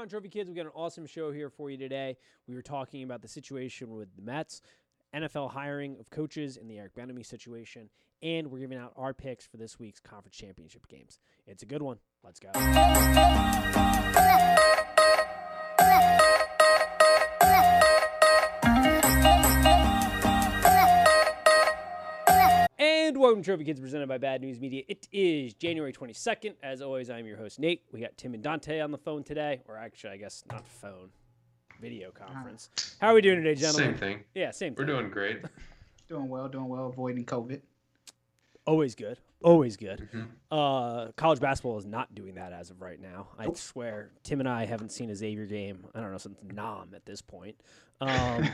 on, Trophy Kids? We got an awesome show here for you today. We were talking about the situation with the Mets, NFL hiring of coaches, and the Eric Bieniemy situation, and we're giving out our picks for this week's conference championship games. It's a good one. Let's go. Welcome to Trophy Kids presented by Bad News Media. It is January 22nd. As always, I'm your host, Nate. We got Tim and Dante on the phone today, or actually, I guess not phone, video conference. How are we doing today, gentlemen? Same thing. Yeah, same We're thing. doing great. Doing well, doing well, avoiding COVID. Always good. Always good. Mhm. Uh, college basketball is not doing that as of right now. I swear, Tim and I haven't seen a Xavier game. I don't know since Nam at this point. Um,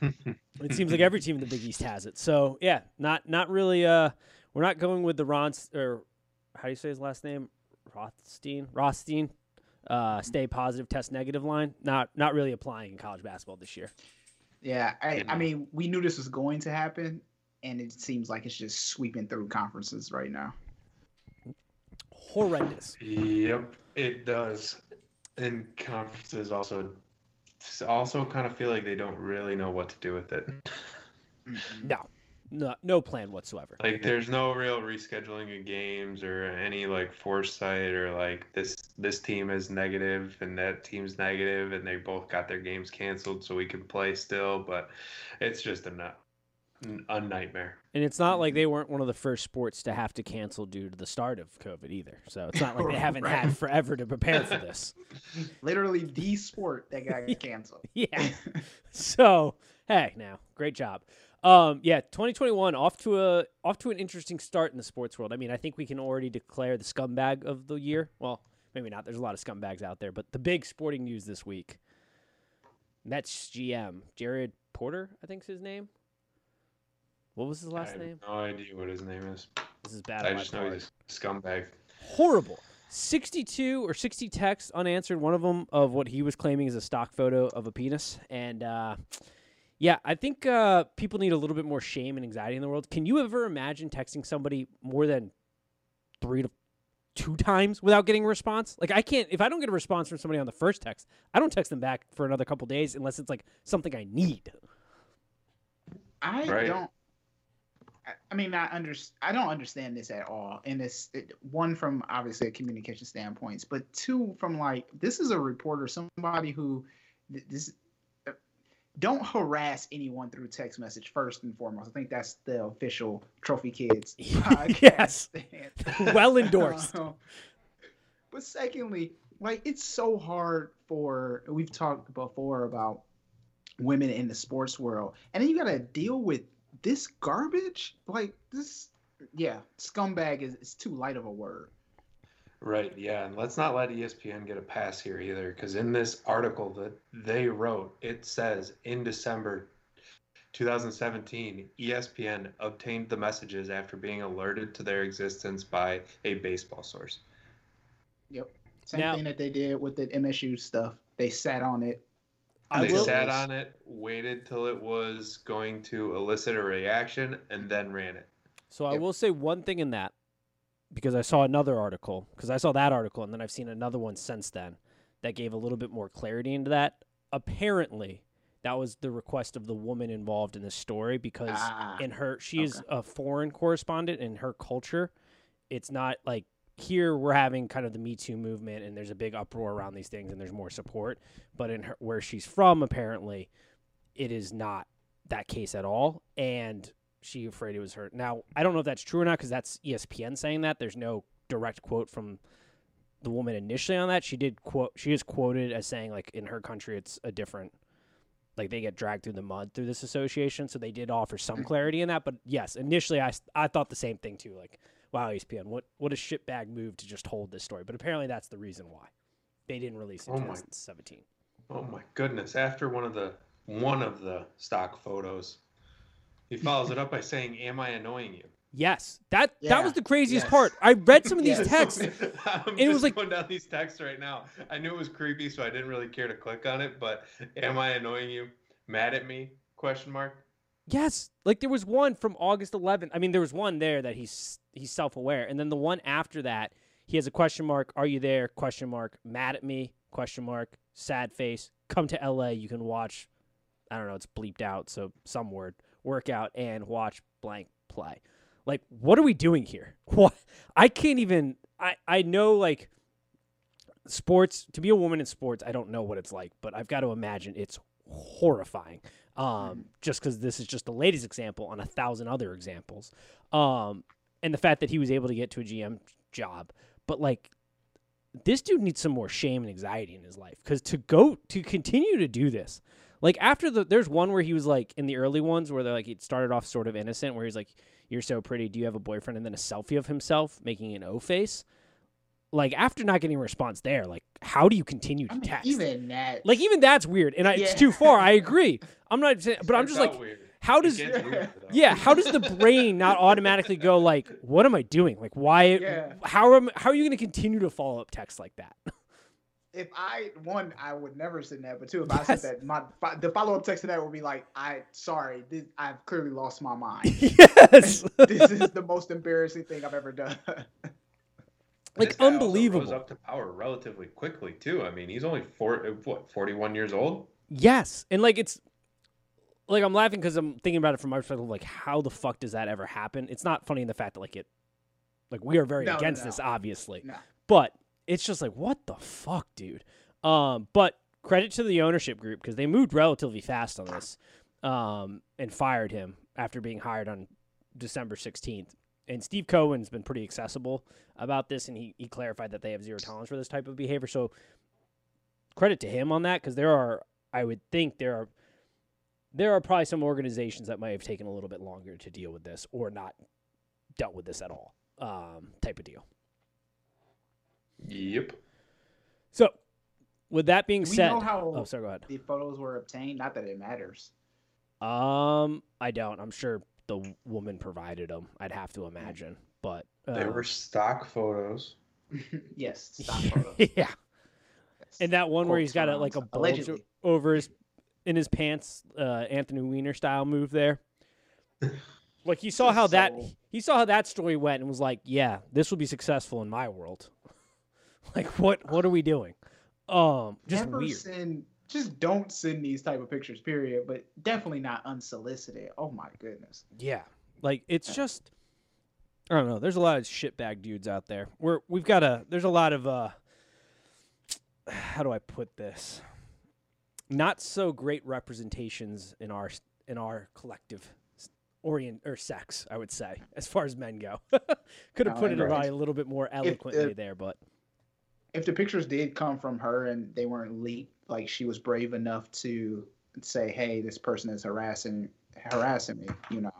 it seems like every team in the Big East has it. So yeah, not not really. Uh, we're not going with the Ron or how do you say his last name? Rothstein. Rothstein. Uh, stay positive, test negative line. Not not really applying in college basketball this year. Yeah, I, I mean, we knew this was going to happen, and it seems like it's just sweeping through conferences right now. Horrendous. Yep, it does. And conferences also also kind of feel like they don't really know what to do with it. Mm-hmm. No, no, no plan whatsoever. Like there's no real rescheduling of games or any like foresight or like this this team is negative and that team's negative and they both got their games canceled so we can play still, but it's just a nut a nightmare. And it's not like they weren't one of the first sports to have to cancel due to the start of COVID either. So it's not like they haven't had forever to prepare for this. Literally the sport that got canceled. Yeah. So hey, now great job. Um, yeah, 2021 off to a off to an interesting start in the sports world. I mean, I think we can already declare the scumbag of the year. Well, maybe not. There's a lot of scumbags out there, but the big sporting news this week: Mets GM Jared Porter, I think's his name. What was his I last have name? no idea what his name is. This is bad. I just know he's a scumbag. horrible. 62 or 60 texts unanswered. One of them of what he was claiming is a stock photo of a penis. And uh, yeah, I think uh, people need a little bit more shame and anxiety in the world. Can you ever imagine texting somebody more than three to two times without getting a response? Like, I can't, if I don't get a response from somebody on the first text, I don't text them back for another couple days unless it's like something I need. I Right. don't. I- mean, I under, I don't understand this at all. And it's it, one from obviously a communication standpoints, but two from like this is a reporter, somebody who this uh, don't harass anyone through text message first and foremost. I think that's the official Trophy Kids podcast. Yes. Well endorsed. Um, but secondly, like it's so hard for we've talked before about women in the sports world, and then you got to deal with this garbage. Like this, yeah, scumbag is, is too light of a word. Right, yeah, and let's not let ESPN get a pass here either, because in this article that they wrote, it says in December 2017, ESPN obtained the messages after being alerted to their existence by a baseball source. Yep, same Now- thing that they did with the MSU stuff. They sat on it. I they will- sat on it, waited till it was going to elicit a reaction, and then ran it. So I Yep. will say one thing in that because I saw another article because I saw that article and then I've seen another one since then that gave a little bit more clarity into that. Apparently, that was the request of the woman involved in this story because Ah, in her she is a foreign correspondent in her culture. It's not like here we're having kind of the Me Too movement and there's a big uproar around these things and there's more support. But in her, where she's from, apparently, it is not that case at all. And she afraid it was her. Now I don't know if that's true or not because that's ESPN saying that. There's no direct quote from the woman initially on that. She did quote. She is quoted as saying like in her country it's a different. Like they get dragged through the mud through this association, so they did offer some clarity in that. But yes, initially I, I thought the same thing too. Like, wow, ESPN, what what a shitbag move to just hold this story. But apparently that's the reason why they didn't release it oh in Oh my- Oh my goodness! After one of the one of the stock photos, he follows it up by saying, "Am I annoying you?" Yes, that that was the craziest yes. part. I read some of these Yes. texts. I'm it was like- going down these texts right now. I knew it was creepy, so I didn't really care to click on it. But am I annoying you? Mad at me? Question mark. Yes, like there was one from August 11th. I mean, there was one there that he's he's self-aware, and then the one after that, he has a question mark. Are you there? Question mark. Mad at me? question mark sad face come to la you can watch i don't know it's bleeped out so some word workout and watch blank play like what are we doing here what i can't even i i know like sports to be a woman in sports i don't know what it's like but i've got to imagine it's horrifying um just because this is just the latest example on a thousand other examples um and the fact that he was able to get to a gm job. But like this dude needs some more shame and anxiety in his life because to go to continue to do this like after the there's one where he was like in the early ones where they're like it started off sort of innocent where he's like you're so pretty. Do you have a boyfriend? And then a selfie of himself making an o face. Like after not getting a response there like how do you continue to I mean, text even that. like even that's weird and I, it's too far. I agree. I'm not saying but i'm just like weird. How does gets weird, though. yeah how does the brain not automatically go like what am i doing like why Yeah. how am how are you going to continue to follow up text like that if I one, I would never send that. But two, if I Yes. said that, my the follow up text to that would be like, "I sorry, this, I've clearly lost my mind. yes this is the most embarrassing thing I've ever done." like This unbelievable Rose up to power relatively quickly too. I mean, he's only four, what, forty-one years old. Yes, and like it's like I'm laughing because I'm thinking about it from my perspective. Like, how the fuck does that ever happen? It's not funny in the fact that like it, like we are very No, against no. this, obviously, No. but it's just like what the fuck, dude. Um, but credit to the ownership group because they moved relatively fast on this, um, and fired him after being hired on December 16th. And Steve Cohen's been pretty accessible about this, and he, he clarified that they have zero tolerance for this type of behavior. So credit to him on that because there are, I would think there are, there are probably some organizations that might have taken a little bit longer to deal with this or not dealt with this at all, um, type of deal. Yep. So, with that being we said, know how oh, sorry, go ahead. the photos were obtained? Not that it matters. Um, I don't. I'm sure the woman provided them. I'd have to imagine, but They uh, were stock photos. yes, stock photos. yeah. Yes. And that one where he's got a, like a surrounds- bulge allegedly. over his in his pants, uh, Anthony Weiner style move there. like he saw how that he saw how that story went and was like, yeah, this will be successful in my world. like what what are we doing? Um, just Never weird. send. Just don't send these type of pictures. Period. But definitely not unsolicited. Oh my goodness. Yeah. Like it's just I don't know. There's a lot of shitbag dudes out there. We're we've got a there's a lot of uh how do I put this? Not so great representations in our in our collective orient or sex, I would say, as far as men go. Could have No, put it probably a little bit more eloquently there, but if the pictures did come from her and they weren't leaked, like she was brave enough to say, "Hey, this person is harassing harassing me," you know,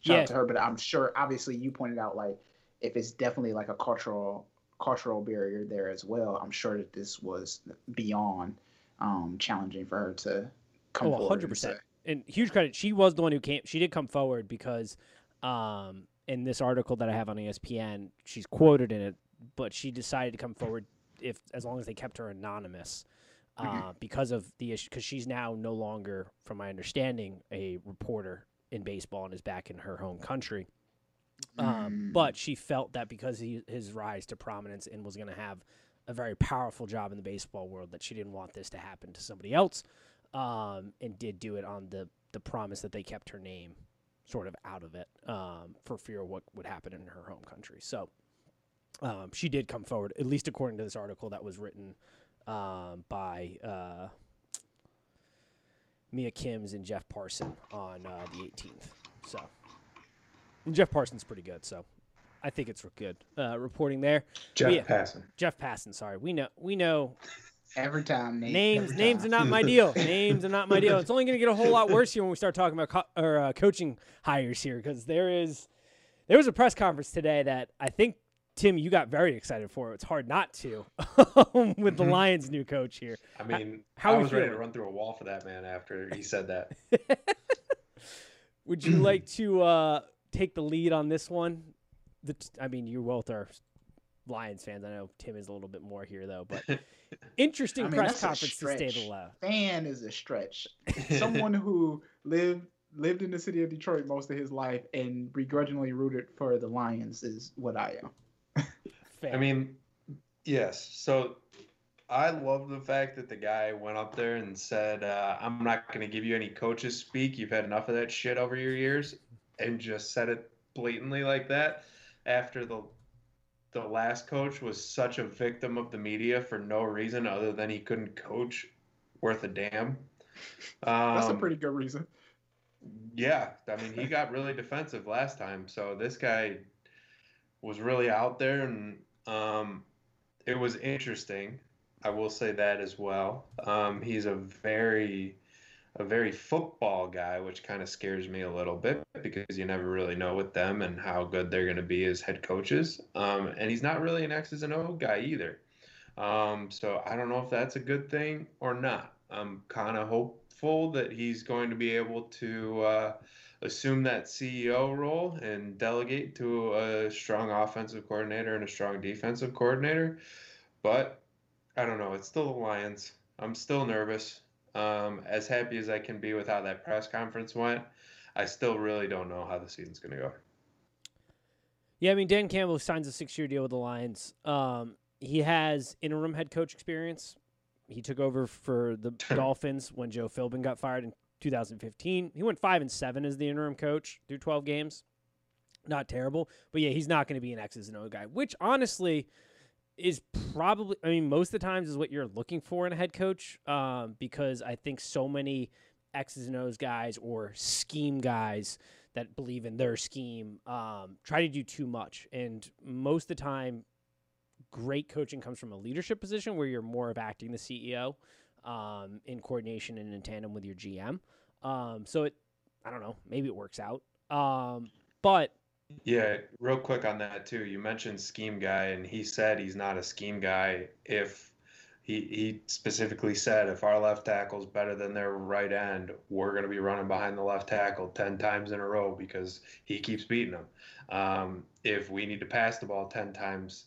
shout Yeah. out to her. But I'm sure, obviously, you pointed out like if it's definitely like a cultural cultural barrier there as well. I'm sure that this was beyond um, challenging for her to come Oh, forward. 100%. and say. and huge credit. She was the one who came. She did come forward because, um, in this article that I have on ESPN, she's quoted in it, but she decided to come forward if as long as they kept her anonymous, uh, Mhm. because of the issue. Because she's now no longer, from my understanding, a reporter in baseball and is back in her home country. Um, Mm. But she felt that because he, his rise to prominence and was going to have a very powerful job in the baseball world, that she didn't want this to happen to somebody else, um, and did do it on the the promise that they kept her name sort of out of it um, for fear of what would happen in her home country. So um, she did come forward, at least according to this article that was written um, by uh, Mina Kimes and Jeff Parson on uh, the 18th. So and Jeff Parson's pretty good, so I think it's good uh, reporting there. Jeff Yeah. Passan. Jeff Passan, sorry, we know we know Every time, Nate, names every names are not my deal. names are not my deal. It's only going to get a whole lot worse here when we start talking about co- or uh, coaching hires here because there is there was a press conference today that I think Tim you got very excited for. It's hard not to with the Mhm. Lions' new coach here. I mean, how I was ready to run through a wall for that man after he said that. Would you like to uh, take the lead on this one? The t- I mean, you both are Lions fans. I know Tim is a little bit more here though, but interesting I mean, press conference to stay the stretch. fan is a stretch. Someone who lived lived in the city of Detroit most of his life and begrudgingly rooted for the Lions is what I am. I mean, yes. So I love the fact that the guy went up there and said, uh, "I'm not going to give you any coaches speak. You've had enough of that shit over your years," and just said it blatantly like that. After the the last coach was such a victim of the media for no reason other than he couldn't coach worth a damn. Um, That's a um, pretty good reason. Yeah, I mean, he got really defensive last time, so this guy was really out there, and um, it was interesting. I will say that as well. Um, he's a very a very football guy, which kind of scares me a little bit because you never really know with them and how good they're going to be as head coaches. Um, and he's not really an X's and O guy either. Um, so I don't know if that's a good thing or not. I'm kind of hopeful that he's going to be able to uh, assume that CEO role and delegate to a strong offensive coordinator and a strong defensive coordinator. But I don't know. It's still the Lions. I'm still nervous. Um, as happy as I can be with how that press conference went, I still really don't know how the season's going to go. Yeah, I mean, Dan Campbell signs a six-year deal with the Lions. Um, he has interim head coach experience. He took over for the Dolphins when Joe Philbin got fired in 2015. He went five and seven as the interim coach through 12 games. Not terrible, but yeah, he's not going to be an X's and O guy. Which honestly is probably, I mean, most of the times is what you're looking for in a head coach, um, because I think so many X's and O's guys or scheme guys that believe in their scheme um, try to do too much, and most of the time, great coaching comes from a leadership position where you're more of acting the CEO um, in coordination and in tandem with your GM. Um, so it, I don't know, maybe it works out. Um, but yeah, real quick on that too. You mentioned scheme guy, and he said he's not a scheme guy if he he specifically said if our left tackle is better than their right end, we're going to be running behind the left tackle ten times in a row because he keeps beating them. Um, if we need to pass the ball ten times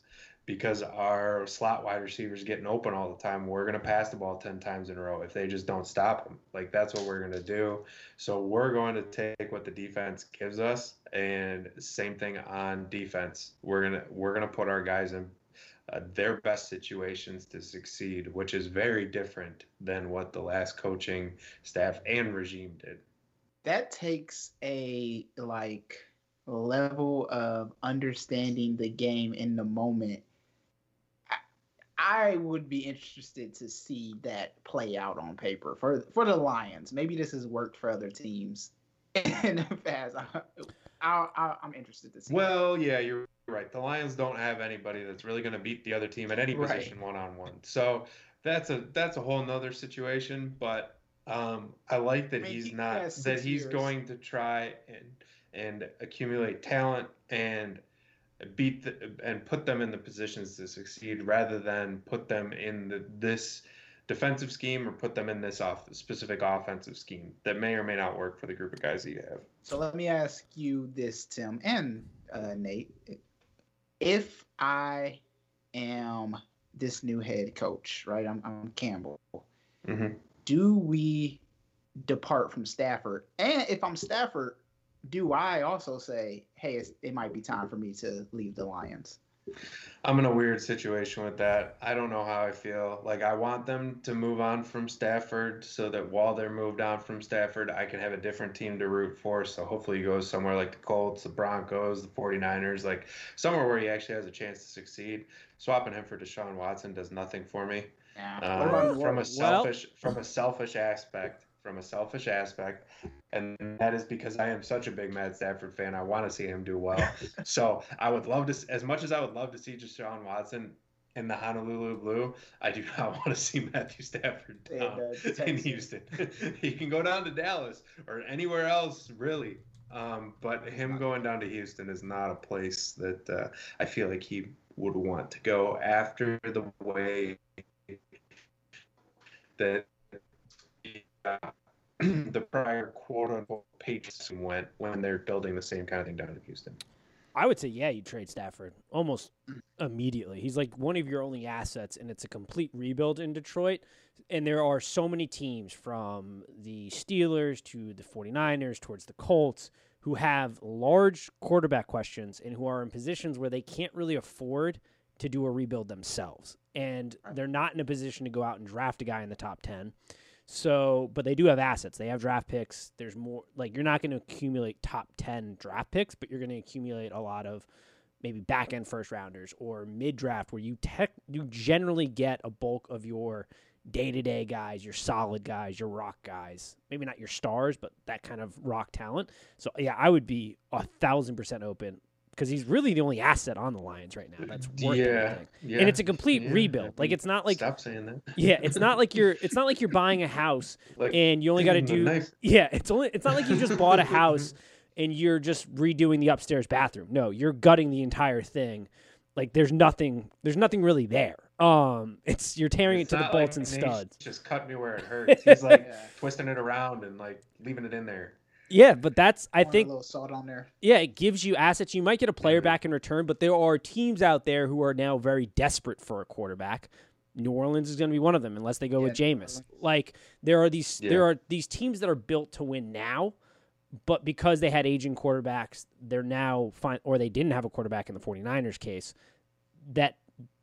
because our slot wide receivers getting open all the time. We're going to pass the ball 10 times in a row if they just don't stop them. Like that's what we're going to do. So we're going to take what the defense gives us and same thing on defense. We're going to we're going to put our guys in uh, their best situations to succeed, which is very different than what the last coaching staff and regime did. That takes a like level of understanding the game in the moment I would be interested to see that play out on paper for for the Lions. Maybe this has worked for other teams in the past. I, am interested to see. Well, that. yeah, you're right. The Lions don't have anybody that's really going to beat the other team at any position one on one. So that's a that's a whole nother situation. But um, I like that I mean, he's not that he's years. going to try and and accumulate talent and beat the, and put them in the positions to succeed rather than put them in the, this defensive scheme or put them in this off specific offensive scheme that may or may not work for the group of guys that you have. So let me ask you this, Tim and uh, Nate. If I am this new head coach, right? I'm, I'm Campbell. Mm-hmm. Do we depart from Stafford? And if I'm Stafford, do I also say, hey, it might be time for me to leave the Lions? I'm in a weird situation with that. I don't know how I feel. Like I want them to move on from Stafford so that while they're moved on from Stafford, I can have a different team to root for. So hopefully he goes somewhere like the Colts, the Broncos, the 49ers, like somewhere where he actually has a chance to succeed. Swapping him for Deshaun Watson does nothing for me. Yeah. Um, from a selfish well, from a selfish aspect from a selfish aspect, and that is because I am such a big Matt Stafford fan. I want to see him do well. so I would love to, as much as I would love to see Deshaun Watson in the Honolulu Blue, I do not want to see Matthew Stafford down in Houston. he can go down to Dallas or anywhere else, really. Um, but him going down to Houston is not a place that uh, I feel like he would want to go after the way that the prior quote unquote Patriots went when they're building the same kind of thing down in Houston. I would say, yeah, you trade Stafford almost immediately. He's like one of your only assets, and it's a complete rebuild in Detroit. And there are so many teams from the Steelers to the 49ers towards the Colts who have large quarterback questions and who are in positions where they can't really afford to do a rebuild themselves. And they're not in a position to go out and draft a guy in the top 10. So, but they do have assets. They have draft picks. There's more, like, you're not going to accumulate top 10 draft picks, but you're going to accumulate a lot of maybe back end first rounders or mid draft where you tech, you generally get a bulk of your day to day guys, your solid guys, your rock guys. Maybe not your stars, but that kind of rock talent. So, yeah, I would be a thousand percent open because he's really the only asset on the Lions right now that's worth yeah, anything. yeah. And it's a complete yeah, rebuild. Like it's not like stop saying that. yeah, it's not like you're it's not like you're buying a house Like, and you only got to do yeah, it's only it's not like you just bought a house and you're just redoing the upstairs bathroom. No, you're gutting the entire thing. Like there's nothing there's nothing really there. Um it's you're tearing It's it to the bolts like and studs. Just cut me where it hurts. He's like twisting it around and like leaving it in there. Yeah, but that's I Pour a think little salt on there. yeah, it gives you assets. You might get a player back in return, but there are teams out there who are now very desperate for a quarterback. New Orleans is going to be one of them, unless they go Yeah, with New Jameis. Like there are these Yeah. there are these teams that are built to win now, but because they had aging quarterbacks, they're now fine, or they didn't have a quarterback in the 49ers case that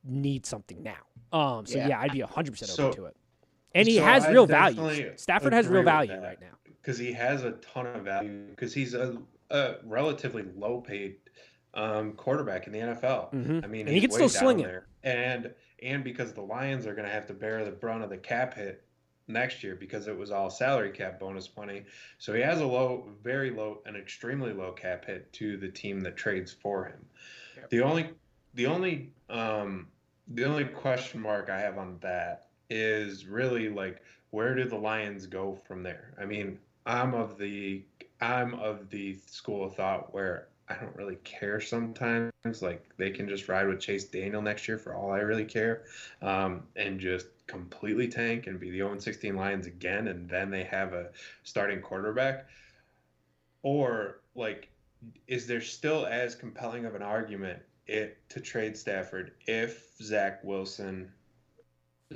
need something now. Um, so yeah, Yeah. I'd be 100 percent So- open to it. And he so has I real value. Stafford has real value right now. Because he has a ton of value because he's a, a relatively low paid um, quarterback in the NFL. Mhm. I mean, And he he's can still way down sling it. there. and and because the Lions are going to have to bear the brunt of the cap hit next year because it was all salary cap bonus money. So he has a low, very low, an extremely low cap hit to the team that trades for him. Yep. The only, the only, um, the only question mark I have on that is really like where do the Lions go from there? I mean, I'm of the I'm of the school of thought where I don't really care sometimes. Like they can just ride with Chase Daniel next year for all I really care, um, and just completely tank and be the 0 16 Lions again, and then they have a starting quarterback. Or like, is there still as compelling of an argument it to trade Stafford if Zach Wilson,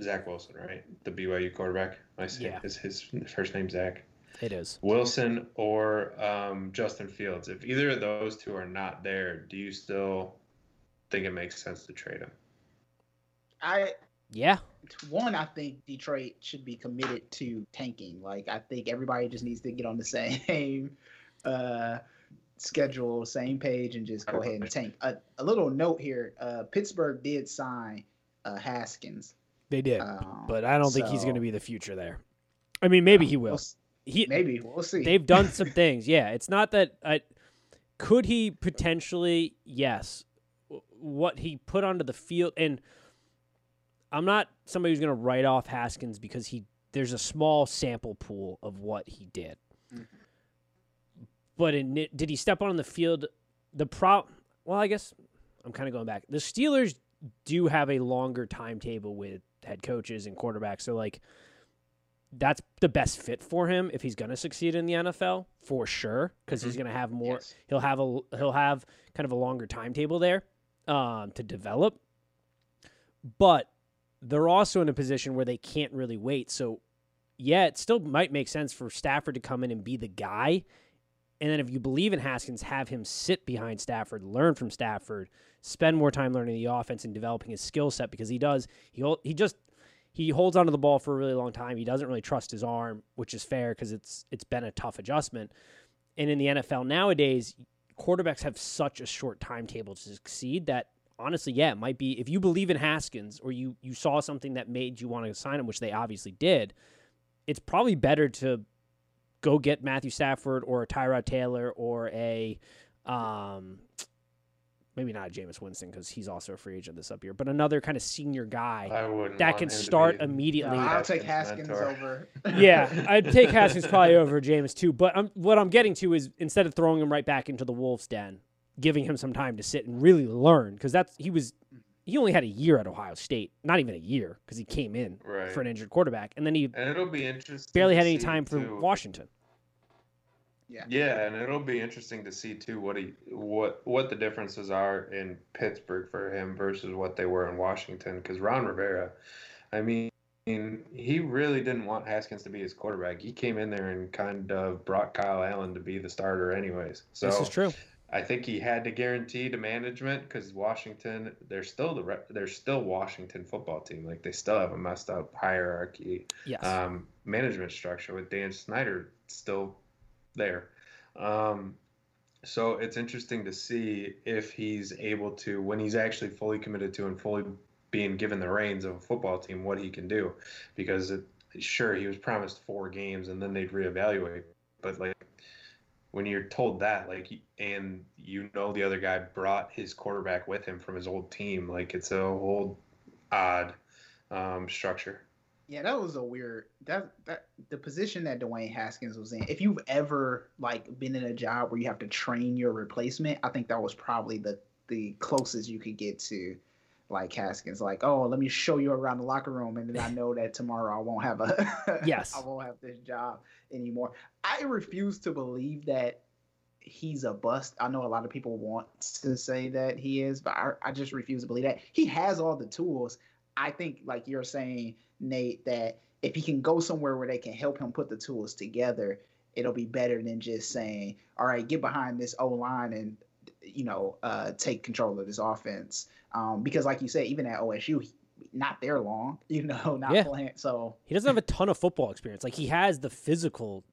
Zach Wilson, right, the BYU quarterback? I say Yeah. is his first name Zach. It is. Wilson or um, Justin Fields. If either of those two are not there, do you still think it makes sense to trade him? I Yeah. one, I think Detroit should be committed to tanking. Like I think everybody just needs to get on the same uh, schedule, same page, and just go ahead and tank. A, a little note here: uh, Pittsburgh did sign uh, Haskins, They did. um, but I don't think he's going to be the future there. I mean, maybe he we'll will. He Maybe we'll see. they've done some things. Yeah, it's not that I could he potentially yes. What he put onto the field and I'm not somebody who's going to write off Haskins because he there's a small sample pool of what he did. Mhm. But in, did he step on the field? The pro well, I guess I'm kind of going back. The Steelers do have a longer timetable with head coaches and quarterbacks. So like that's the best fit for him if he's going to succeed in the NFL for sure because he's going to have more Yes. he'll have a he'll have kind of a longer timetable there um, to develop. But they're also in a position where they can't really wait. So yeah it still might make sense for Stafford to come in and be the guy. And then if you believe in Haskins have him sit behind Stafford learn from Stafford spend more time learning the offense and developing his skill set because he does he he just he holds onto the ball for a really long time. He doesn't really trust his arm, which is fair because it's it's been a tough adjustment. And in the NFL nowadays, quarterbacks have such a short timetable to succeed that honestly, yeah, it might be if you believe in Haskins or you you saw something that made you want to sign him, which they obviously did. It's probably better to go get Matthew Stafford or a Tyrod Taylor or a um, maybe not a Jameis Winston because he's also a free agent this up year, but another kind of senior guy that can start be- immediately. No, I'll take Haskins' Haskins mentor. over. yeah, I'd take Haskins probably over Jameis too. But I'm, what I'm getting to is instead of throwing him right back into the Wolves' den, giving him some time to sit and really learn because that's he was he only had a year at Ohio State, not even a year because he came in Right. for an injured quarterback, and then he and it'll be interesting. barely had any time for too. Washington. Yeah, Yeah, and it'll be interesting to see too what he what what the differences are in Pittsburgh for him versus what they were in Washington. Because Ron Rivera, I mean, he really didn't want Haskins to be his quarterback. He came in there and kind of brought Kyle Allen to be the starter, anyways. So this is true. I think he had to guarantee to management because Washington, they're still the they're still Washington football team. Like they still have a messed up hierarchy, Yes. um, management structure with Dan Snyder still there. Um, so it's interesting to see if he's able to, when he's actually fully committed to and fully being given the reins of a football team, what he can do. Because it, sure, he was promised four games and then they'd reevaluate, but like when you're told that, like, and you know the other guy brought his quarterback with him from his old team, like it's a whole odd um, structure. Yeah, that was a weird that that the position that Dwayne Haskins was in. If you've ever like been in a job where you have to train your replacement, I think that was probably the the closest you could get to like Haskins. Like, oh, let me show you around the locker room, and then I know that tomorrow I won't have a Yes. I won't have this job anymore. I refuse to believe that he's a bust. I know a lot of people want to say that he is, but I, I just refuse to believe that. He has all the tools. I think, like you're saying, Nate, that if he can go somewhere where they can help him put the tools together, it'll be better than just saying, all right, get behind this O line and, you know, uh, take control of this offense. Um, because, like you said, even at OSU, he, not there long, you know, not Yeah. playing. So, He doesn't have a ton of football experience. Like he has the physical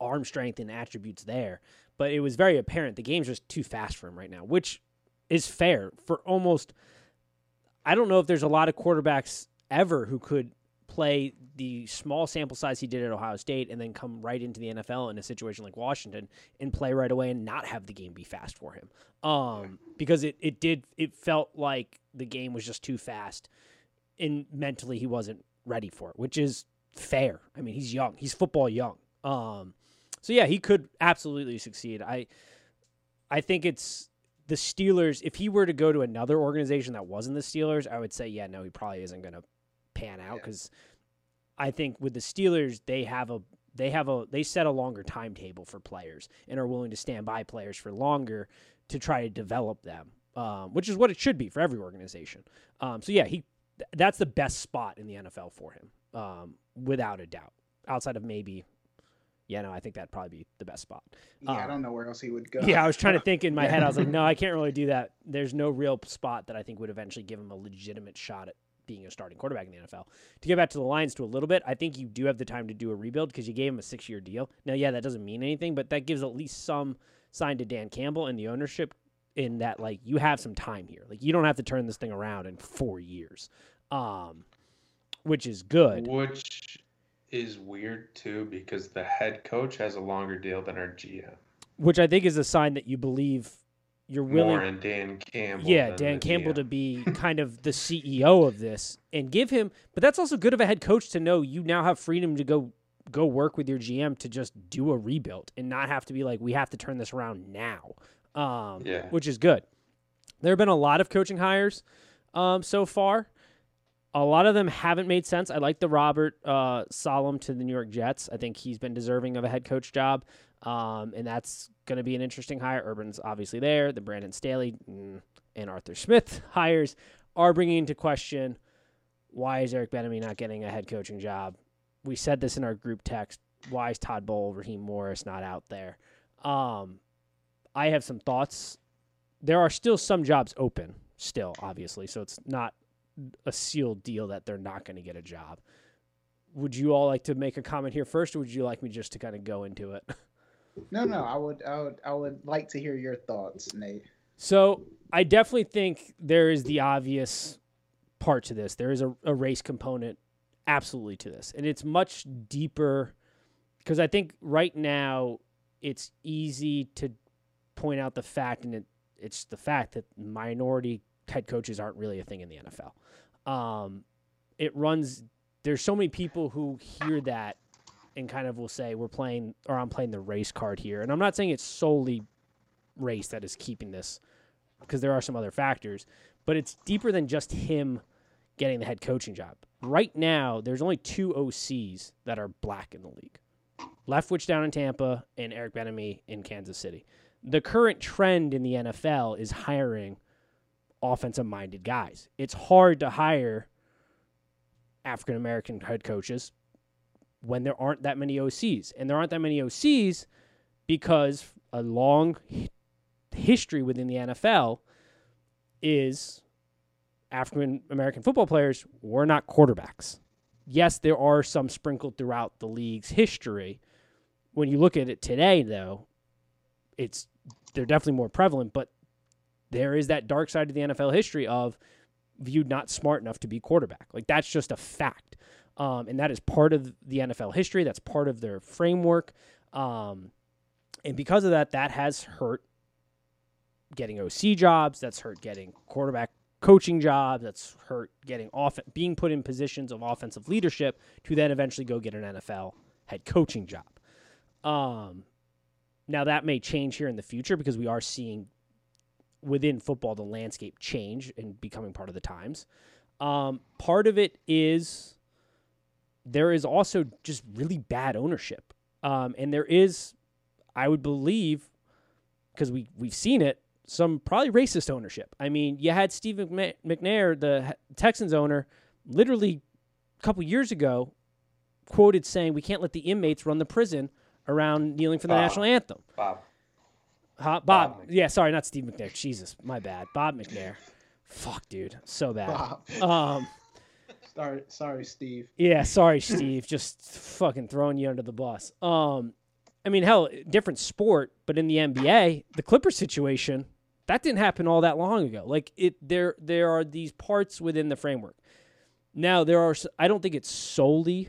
arm strength and attributes there, but it was very apparent the game's just too fast for him right now, which is fair for almost I don't know if there's a lot of quarterbacks ever who could play the small sample size he did at Ohio State and then come right into the NFL in a situation like Washington and play right away and not have the game be fast for him. Um, because it, it did it felt like the game was just too fast and mentally he wasn't ready for it, which is fair. I mean, he's young. He's football young. Um, so yeah, he could absolutely succeed. I I think it's the Steelers. If he were to go to another organization that wasn't the Steelers, I would say yeah, no, he probably isn't going to pan out Yeah. because I think with the Steelers they have a they have a they set a longer timetable for players and are willing to stand by players for longer to try to develop them, um, which is what it should be for every organization. Um, so yeah, he th- that's the best spot in the NFL for him, um, without a doubt. Outside of maybe, yeah, no, I think that'd probably be the best spot. yeah, I Um, don't know where else he would go. Yeah, I was trying to think in my head. I was like, no, I can't really do that. There's no real spot that I think would eventually give him a legitimate shot at being a starting quarterback in the NFL. To get back to the Lions to a little bit, I think you do have the time to do a rebuild because you gave him a six year deal. Now, yeah, that doesn't mean anything, but that gives at least some sign to Dan Campbell and the ownership in that like you have some time here. Like you don't have to turn this thing around in four years. Um which is good. Which is weird too because the head coach has a longer deal than our GM. Which I think is a sign that you believe you're willing More Dan Campbell. yeah, Dan Campbell to be kind of the CEO of this and give him but that's also good of a head coach to know you now have freedom to go go work with your GM to just do a rebuild and not have to be like we have to turn this around now. Um Yeah. which is good. There have been a lot of coaching hires um so far. A lot of them haven't made sense. I like the Robert uh, Saleh to the New York Jets. I think he's been deserving of a head coach job, um, and that's going to be an interesting hire. Urban's obviously there. The Brandon Staley mm, and Arthur Smith hires are bringing into question why is Eric Bieniemy not getting a head coaching job? We said this in our group text. Why is Todd Bowles, Raheem Morris not out there? Um, I have some thoughts. There are still some jobs open, still, obviously, so it's not a sealed deal that they're not going to get a job. Would you all like to make a comment here first, or would you like me just to kind of go into it? No, no, I would, I would, I would like to hear your thoughts, Nate. So I definitely think there is the obvious part to this. There is a, a race component absolutely to this. And it's much deeper because I think right now it's easy to point out the fact, and it, it's the fact that minority head coaches aren't really a thing in the NFL. Um, it runs, there's so many people who hear that and kind of will say, we're playing, or I'm playing the race card here. And I'm not saying it's solely race that is keeping this because there are some other factors, but it's deeper than just him getting the head coaching job. Right now, there's only two OCs that are black in the league. Leftwich down in Tampa and Eric Bieniemy in Kansas City. The current trend in the NFL is hiring offensive minded guys. It's hard to hire African American head coaches when there aren't that many OCs. And there aren't that many OCs because a long history within the NFL is African American football players were not quarterbacks. Yes, there are some sprinkled throughout the league's history. When you look at it today, though, it's they're definitely more prevalent, but there is that dark side of the NFL history of viewed not smart enough to be quarterback. Like that's just a fact. Um, and that is part of the NFL history. That's part of their framework. Um, and because of that, that has hurt getting OC jobs. That's hurt getting quarterback coaching jobs. That's hurt getting off being put in positions of offensive leadership to then eventually go get an NFL head coaching job. Um, now that may change here in the future because we are seeing within football the landscape change and becoming part of the times. Um, part of it is there is also just really bad ownership, um, and there is, I would believe, because we we've seen it, some probably racist ownership. I mean, you had Steve McNair, the Texans owner, literally a couple years ago, quoted saying, "We can't let the inmates run the prison around kneeling for the Bob. national anthem." Bob. Huh? Bob. Bob yeah, sorry, not Steve McNair. Jesus, my bad. Bob McNair. Fuck, dude, so bad. Bob. Um, Sorry, sorry, Steve. yeah, sorry, Steve. Just fucking throwing you under the bus. Um, I mean, hell, different sport, but in the NBA, the Clippers situation, that didn't happen all that long ago. Like it, there, there are these parts within the framework. Now there are. I don't think it's solely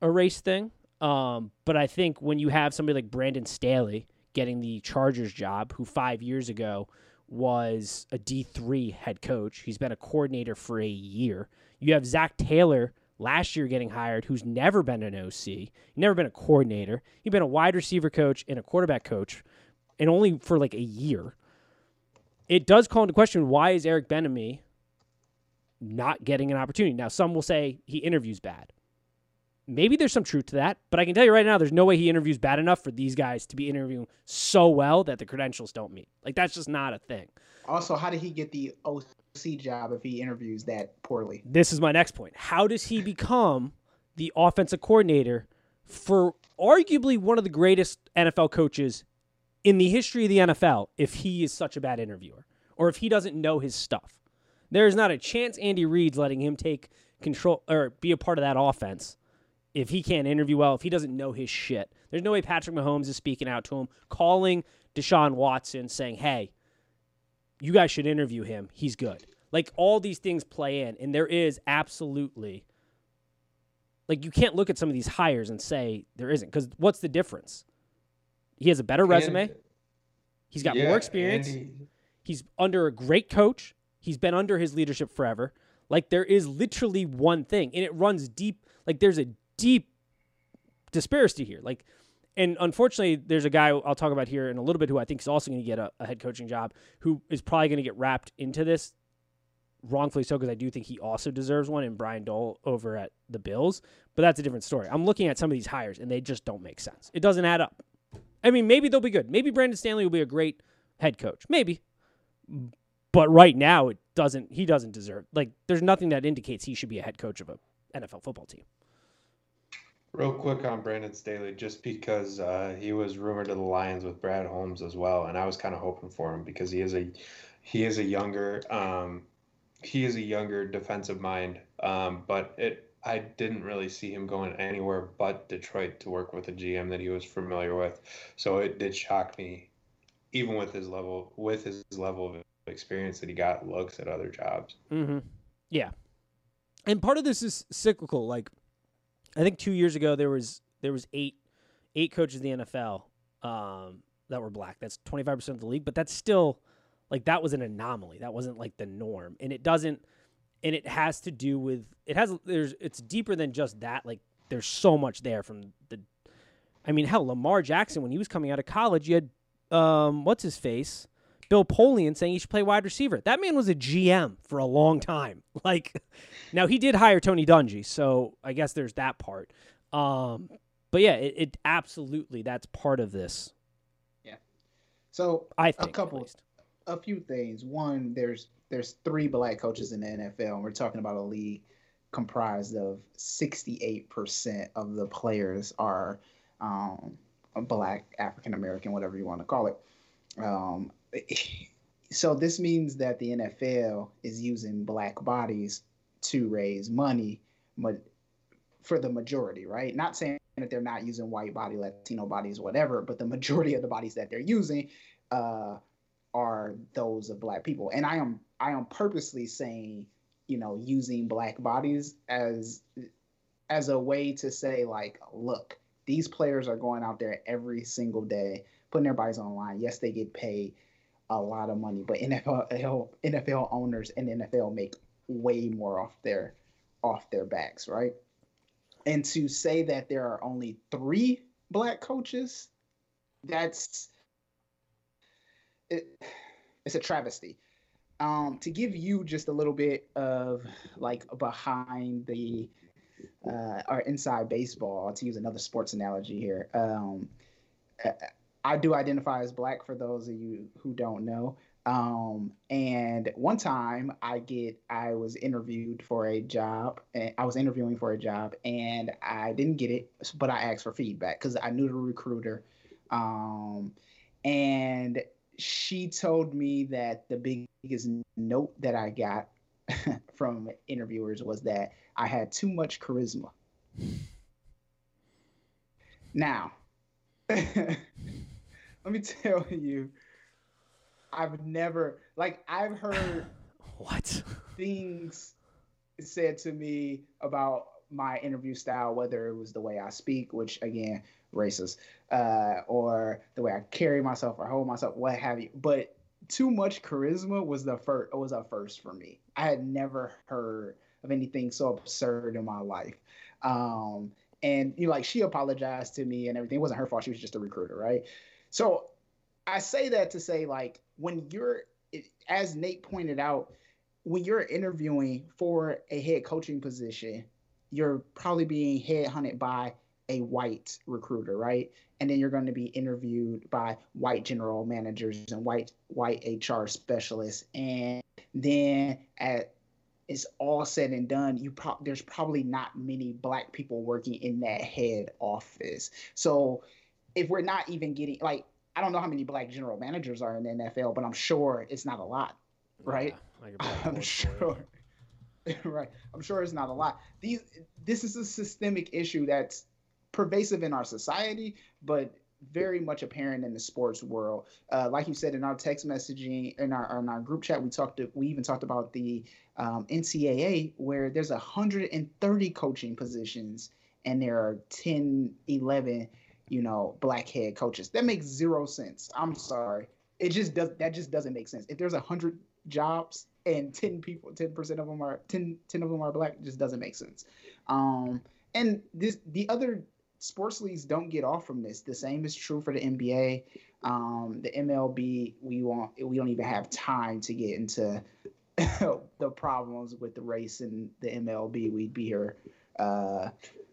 a race thing. Um, but I think when you have somebody like Brandon Staley getting the Chargers job, who five years ago was a D three head coach, he's been a coordinator for a year. You have Zac Taylor last year getting hired, who's never been an OC, never been a coordinator. He's been a wide receiver coach and a quarterback coach, and only for like a year. It does call into question why is Eric Bieniemy not getting an opportunity? Now, some will say he interviews bad. Maybe there's some truth to that, but I can tell you right now, there's no way he interviews bad enough for these guys to be interviewing so well that the credentials don't meet. Like that's just not a thing. Also, how did he get the OC job if he interviews that poorly? This is my next point. How does he become the offensive coordinator for arguably one of the greatest NFL coaches in the history of the NFL if he is such a bad interviewer or if he doesn't know his stuff? There is not a chance Andy Reid's letting him take control or be a part of that offense if he can't interview well, if he doesn't know his shit. There's no way Patrick Mahomes is speaking out to him, calling Deshaun Watson saying, hey, you guys should interview him. He's good. Like all these things play in, and there is absolutely like you can't look at some of these hires and say there isn't because what's the difference? He has a better resume. He's got yeah, more experience. he- He's under a great coach. He's been under his leadership forever. Like there is literally one thing, and it runs deep. Like there's a deep disparity here. Like, and unfortunately, there's a guy I'll talk about here in a little bit who I think is also going to get a, a head coaching job, who is probably going to get wrapped into this wrongfully so because I do think he also deserves one in Brian Daboll over at the Bills. But that's a different story. I'm looking at some of these hires and they just don't make sense. It doesn't add up. I mean, maybe they'll be good. Maybe Brandon Staley will be a great head coach. Maybe. But right now it doesn't he doesn't deserve like there's nothing that indicates he should be a head coach of a NFL football team. Real quick on Brandon Staley, just because uh, he was rumored to the Lions with Brad Holmes as well, and I was kind of hoping for him because he is a he is a younger um, he is a younger defensive mind, um, but it I didn't really see him going anywhere but Detroit to work with a GM that he was familiar with, so it did shock me, even with his level with his level of experience that he got looks at other jobs. Mm-hmm. Yeah, and part of this is cyclical. Like, I think two years ago there was there was eight eight coaches in the NFL um, that were black. That's twenty five percent of the league, but that's still like that was an anomaly. That wasn't like the norm, and it doesn't. And it has to do with it has there's it's deeper than just that. Like there's so much there from the. I mean, hell, Lamar Jackson when he was coming out of college, you had um, what's his face. Bill Polian saying he should play wide receiver. That man was a GM for a long time. Like, now he did hire Tony Dungy, so I guess there's that part. Um, but yeah, it, it absolutely that's part of this. Yeah. So I think at couple. a few things. One, there's there's three black coaches in the NFL, and we're talking about a league comprised of 68% of the players are um, black, African American, whatever you want to call it. Um, so this means that the NFL is using black bodies to raise money, for the majority, right? Not saying that they're not using white body, Latino bodies, whatever, but the majority of the bodies that they're using uh, are those of black people. And I am I am purposely saying, you know, using black bodies as as a way to say like, look, these players are going out there every single day, putting their bodies on the line. Yes, they get paid a lot of money, but NFL NFL owners and NFL make way more off their off their backs, right? And to say that there are only three black coaches, that's it, it's a travesty. Um, to give you just a little bit of like behind the uh, or inside baseball, to use another sports analogy here. Um, I do identify as black for those of you who don't know. Um, and one time I get I was interviewed for a job and I was interviewing for a job and I didn't get it, but I asked for feedback because I knew the recruiter. Um, and she told me that the biggest note that I got from interviewers was that I had too much charisma. Now, let me tell you I've never like I've heard what things said to me about my interview style, whether it was the way I speak, which again, racist, uh, or the way I carry myself or hold myself, what have you. But too much charisma was the first was a first for me. I had never heard of anything so absurd in my life. Um, and you know, like she apologized to me and everything. It wasn't her fault. She was just a recruiter, right? So I say that to say like when you're as Nate pointed out, when you're interviewing for a head coaching position, you're probably being headhunted by a white recruiter, right? And then you're going to be interviewed by white general managers and white white HR specialists. And then at it's all said and done, you pro- there's probably not many black people working in that head office. So if we're not even getting like I don't know how many black general managers are in the NFL, but I'm sure it's not a lot, right? Yeah, I'm sure. right. I'm sure it's not a lot. These this is a systemic issue that's pervasive in our society, but very much apparent in the sports world. Uh, like you said in our text messaging in our in our group chat, we talked. To, we even talked about the um, NCAA, where there's 130 coaching positions, and there are 10, 11 you know, black head coaches. That makes zero sense. I'm sorry. It just does that just doesn't make sense. If there's a hundred jobs and 10 people, 10% of them are 10, 10 of them are black, just doesn't make sense. Um, and this the other sports leagues don't get off from this. The same is true for the NBA. Um, the MLB, we want we don't even have time to get into the problems with the race in the MLB. We'd be here uh,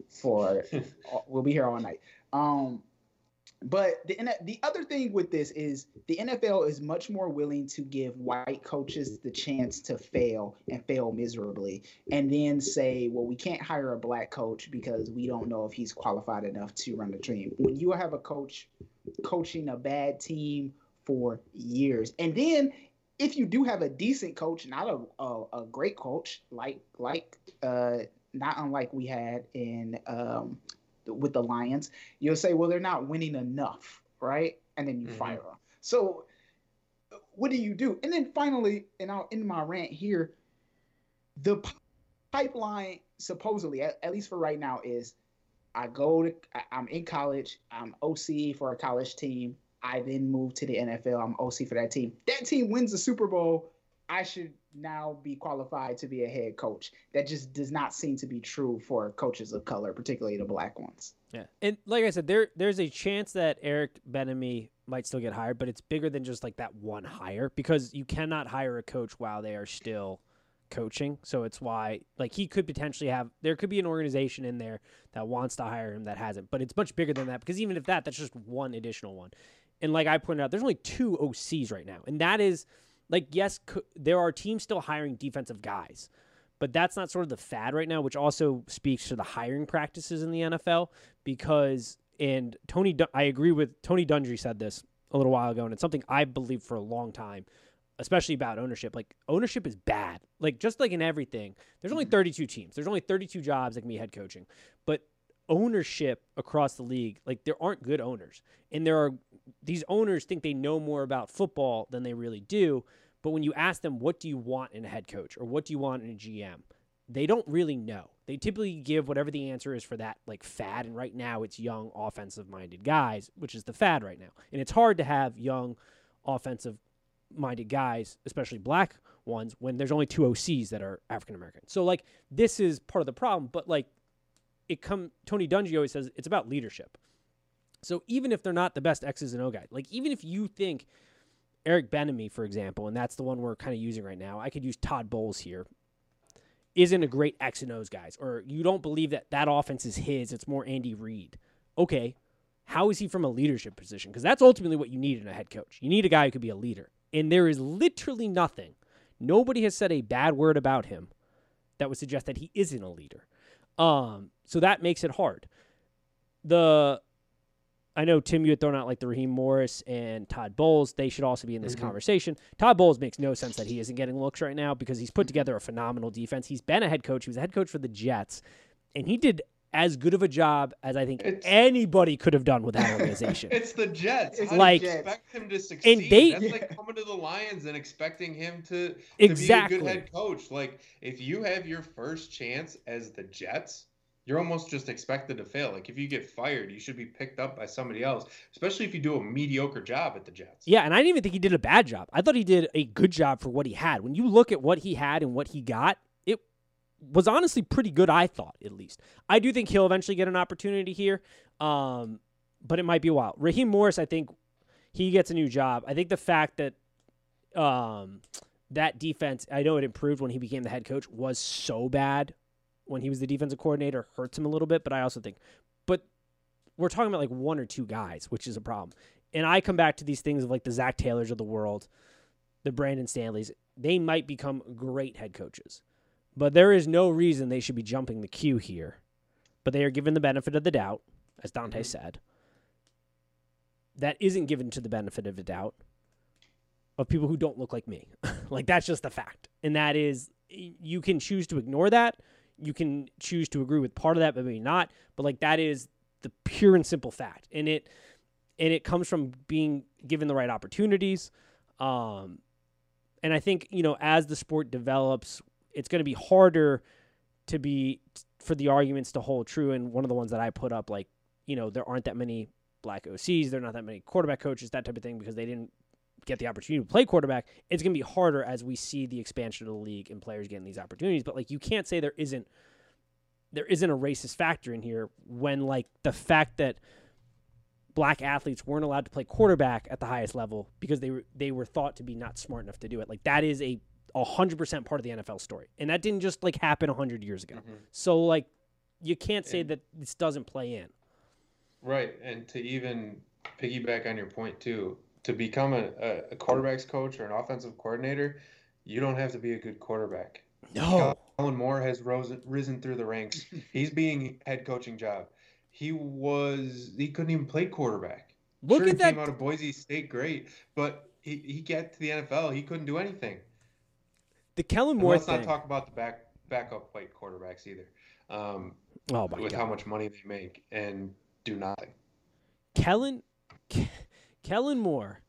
for we'll be here all night. Um, but the the other thing with this is the NFL is much more willing to give white coaches the chance to fail and fail miserably, and then say, "Well, we can't hire a black coach because we don't know if he's qualified enough to run the team." When you have a coach coaching a bad team for years, and then if you do have a decent coach, not a a, a great coach like like uh, not unlike we had in um, with the Lions, you'll say, well, they're not winning enough, right? And then you mm-hmm. fire them. So what do you do? And then finally, and I'll end my rant here. The p- pipeline, supposedly, at, at, least for right now, is I go to, I, I'm in college, I'm OC for a college team. I then move to the NFL. I'm OC for that team. That team wins the Super Bowl. I should now be qualified to be a head coach. That just does not seem to be true for coaches of color, particularly the black ones. Yeah, and like I said, there there's a chance that Eric Bieniemy might still get hired, but it's bigger than just like that one hire because you cannot hire a coach while they are still coaching. So it's why like he could potentially have there could be an organization in there that wants to hire him that hasn't, but it's much bigger than that because even if that, that's just one additional one. And like I pointed out, there's only two OCs right now, and that is like yes, there are teams still hiring defensive guys, but that's not sort of the fad right now, which also speaks to the hiring practices in the NFL because and Tony I agree with Tony Dungy said this a little while ago, and it's something I believed for a long time, especially about ownership. Like ownership is bad. Like just like in everything, there's only mm-hmm. 32 teams. There's only 32 jobs that can be head coaching, but ownership across the league, like there aren't good owners, and there are these owners think they know more about football than they really do. But when you ask them, what do you want in a head coach or what do you want in a GM? They don't really know. They typically give whatever the answer is for that like fad. And right now it's young offensive minded guys, which is the fad right now. And it's hard to have young offensive minded guys, especially black ones, when there's only two OCs that are African American. So like this is part of the problem. But like it come Tony Dungy always says it's about leadership. So even if they're not the best X's and O guy, like even if you think Eric Bieniemy, for example, and that's the one we're kind of using right now, I could use Todd Bowles here, isn't a great X and O's guys, or you don't believe that that offense is his, it's more Andy Reid. Okay, how is he from a leadership position? Because that's ultimately what you need in a head coach. You need a guy who could be a leader. And there is literally nothing. Nobody has said a bad word about him that would suggest that he isn't a leader. Um, so that makes it hard. The I know Tim, you had thrown out like the Raheem Morris and Todd Bowles. They should also be in this Mhm. conversation. Todd Bowles makes no sense that he isn't getting looks right now because he's put together a phenomenal defense. He's been a head coach. He was a head coach for the Jets, and he did as good of a job as I think It's- anybody could have done with that organization. It's the Jets. It's like- do you expect him to succeed? they- That's like coming to the Lions and expecting him to, to Exactly. be a good head coach. Like if you have your first chance as the Jets, you're almost just expected to fail. Like if you get fired, you should be picked up by somebody else, especially if you do a mediocre job at the Jets. Yeah, and I didn't even think he did a bad job. I thought he did a good job for what he had. When you look at what he had and what he got, it was honestly pretty good, I thought, at least. I do think he'll eventually get an opportunity here, um, but it might be a while. Raheem Morris, I think he gets a new job. I think the fact that um, that defense, I know it improved when he became the head coach, was so bad when he was the defensive coordinator, hurts him a little bit, but I also think, but we're talking about like one or two guys, which is a problem. And I come back to these things of like the Zac Taylors of the world, the Brandon Staleys. They might become great head coaches, but there is no reason they should be jumping the queue here. But they are given the benefit of the doubt, as Dante Mhm. said. That isn't given to the benefit of the doubt of people who don't look like me. like that's just the fact. And that is you can choose to ignore that. You can choose to agree with part of that, but maybe not. But like that is the pure and simple fact. And it and it comes from being given the right opportunities. Um, and I think you know as the sport develops, it's going to be harder to be for the arguments to hold true. And one of the ones that I put up, like you know, there aren't that many black OCs, there are not that many quarterback coaches, that type of thing, because they didn't get the opportunity to play quarterback. It's going to be harder as we see the expansion of the league and players getting these opportunities. But like you can't say there isn't there isn't a racist factor in here when like the fact that black athletes weren't allowed to play quarterback at the highest level because they were they were thought to be not smart enough to do it. Like that is a hundred percent part of the NFL story, and that didn't just like happen hundred years ago. Mhm. So like you can't say And- that this doesn't play in. Right, and to even piggyback on your point too, to become a, a, quarterbacks coach or an offensive coordinator, you don't have to be a good quarterback. No, Kellen Moore has rose, risen through the ranks. He's being head coaching job. He was he couldn't even play quarterback. look sure, at he that. came out of Boise State great, but he, he got to the NFL, he couldn't do anything. The Kellen And Moore let's thing. not talk about the back backup white quarterbacks either. Um, oh my with god, how much money they make and do nothing. Kellen, Kellen Moore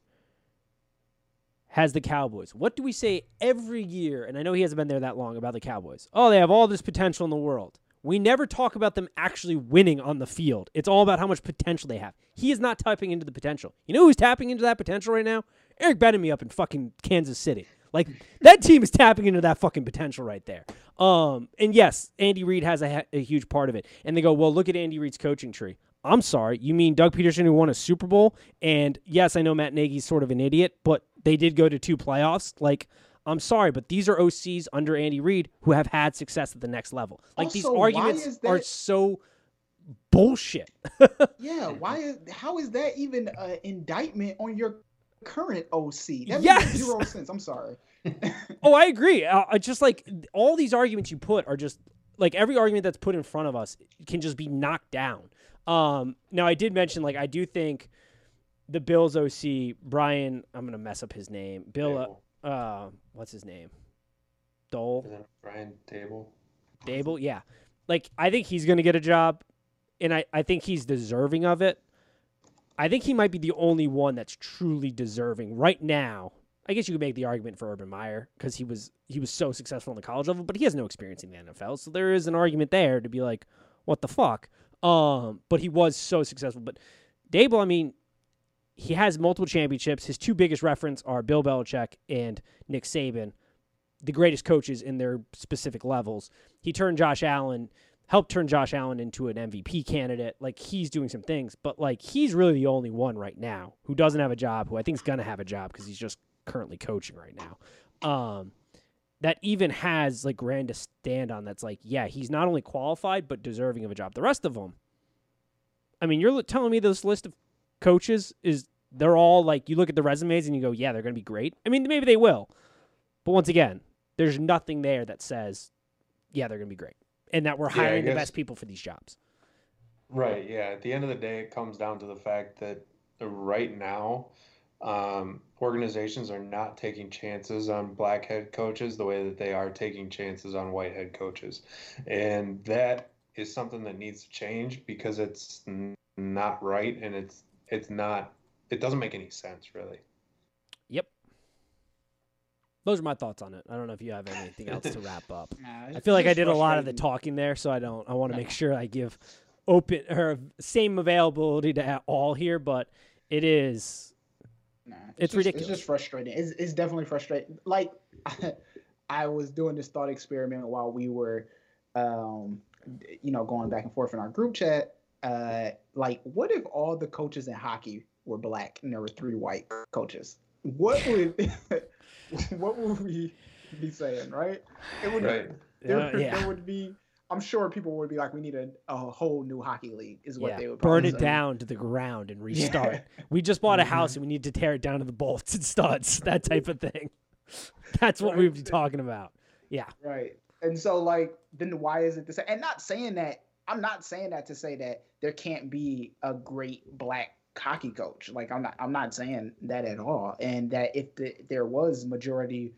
has the Cowboys. What do we say every year? And I know he hasn't been there that long about the Cowboys. Oh, they have all this potential in the world. We never talk about them actually winning on the field. It's all about how much potential they have. He is not tapping into the potential. You know who's tapping into that potential right now? Eric Bieniemy up in fucking Kansas City. Like that team is tapping into that fucking potential right there. Um, and yes, Andy Reid has a, a huge part of it. And they go, well, look at Andy Reid's coaching tree. I'm sorry, you mean Doug Pederson who won a Super Bowl? And yes, I know Matt Nagy's sort of an idiot, but they did go to two playoffs. Like, I'm sorry, but these are OCs under Andy Reid who have had success at the next level. Like these Also, why arguments is are so bullshit. Yeah, why is how is that even an indictment on your current OC? That Yes! makes zero sense. I'm sorry. Oh, I agree. Uh, I just like all these arguments you put are just like every argument that's put in front of us can just be knocked down. Um, now, I did mention like I do think the Bills OC Brian. I'm gonna mess up his name. Bill. Uh, uh what's his name? Dole. Brian Table? Daboll, yeah. Like I think he's gonna get a job, and I I think he's deserving of it. I think he might be the only one that's truly deserving right now. I guess you could make the argument for Urban Meyer because he was he was so successful on the college level, but he has no experience in the NFL, so there is an argument there to be like, what the fuck? Um, but he was so successful. But Daboll, I mean, he has multiple championships. His two biggest reference are Bill Belichick and Nick Saban, the greatest coaches in their specific levels. He turned Josh Allen, helped turn Josh Allen into an MVP candidate. Like he's doing some things, but like he's really the only one right now who doesn't have a job, who I think is gonna have a job because he's just currently coaching right now. Um, that even has like grand to stand on. That's like, yeah, he's not only qualified but deserving of a job. The rest of them, I mean, you're telling me this list of coaches is they're all like you look at the resumes and you go, yeah, they're going to be great. I mean, maybe they will, but once again, there's nothing there that says, yeah, they're going to be great, and that we're Yeah, hiring the best people for these jobs. Right. Yeah. At the end of the day, it comes down to the fact that right now, um, organizations are not taking chances on black head coaches the way that they are taking chances on white head coaches. And that is something that needs to change because it's n- not right and it's it's not it doesn't make any sense really. Yep. Those are my thoughts on it. I don't know if you have anything else to wrap up. Nah, I feel like I did a lot of the talking there, so I don't. I want to make sure I give open or same availability to all here, but it is. Nah, It's just, ridiculous. It's just frustrating. It's, it's definitely frustrating. Like, I was doing this thought experiment while we were, um, you know, going back and forth in our group chat. Uh, like, what if all the coaches in hockey were black and there were three white coaches? What would, what would we be saying, right? It would. Right. There, Uh, yeah. there would be. I'm sure people would be like, we need a, a whole new hockey league. Is what yeah. they would Burn it say. down to the ground and restart. Yeah. We just bought a Mhm. house and we need to tear it down to the bolts and studs. That type of thing. That's what we'd be talking about. Yeah. Right. And so like then why is it the same? And not saying that I'm not saying that to say that there can't be a great black hockey coach. Like I'm not I'm not saying that at all. And that if the, there was majority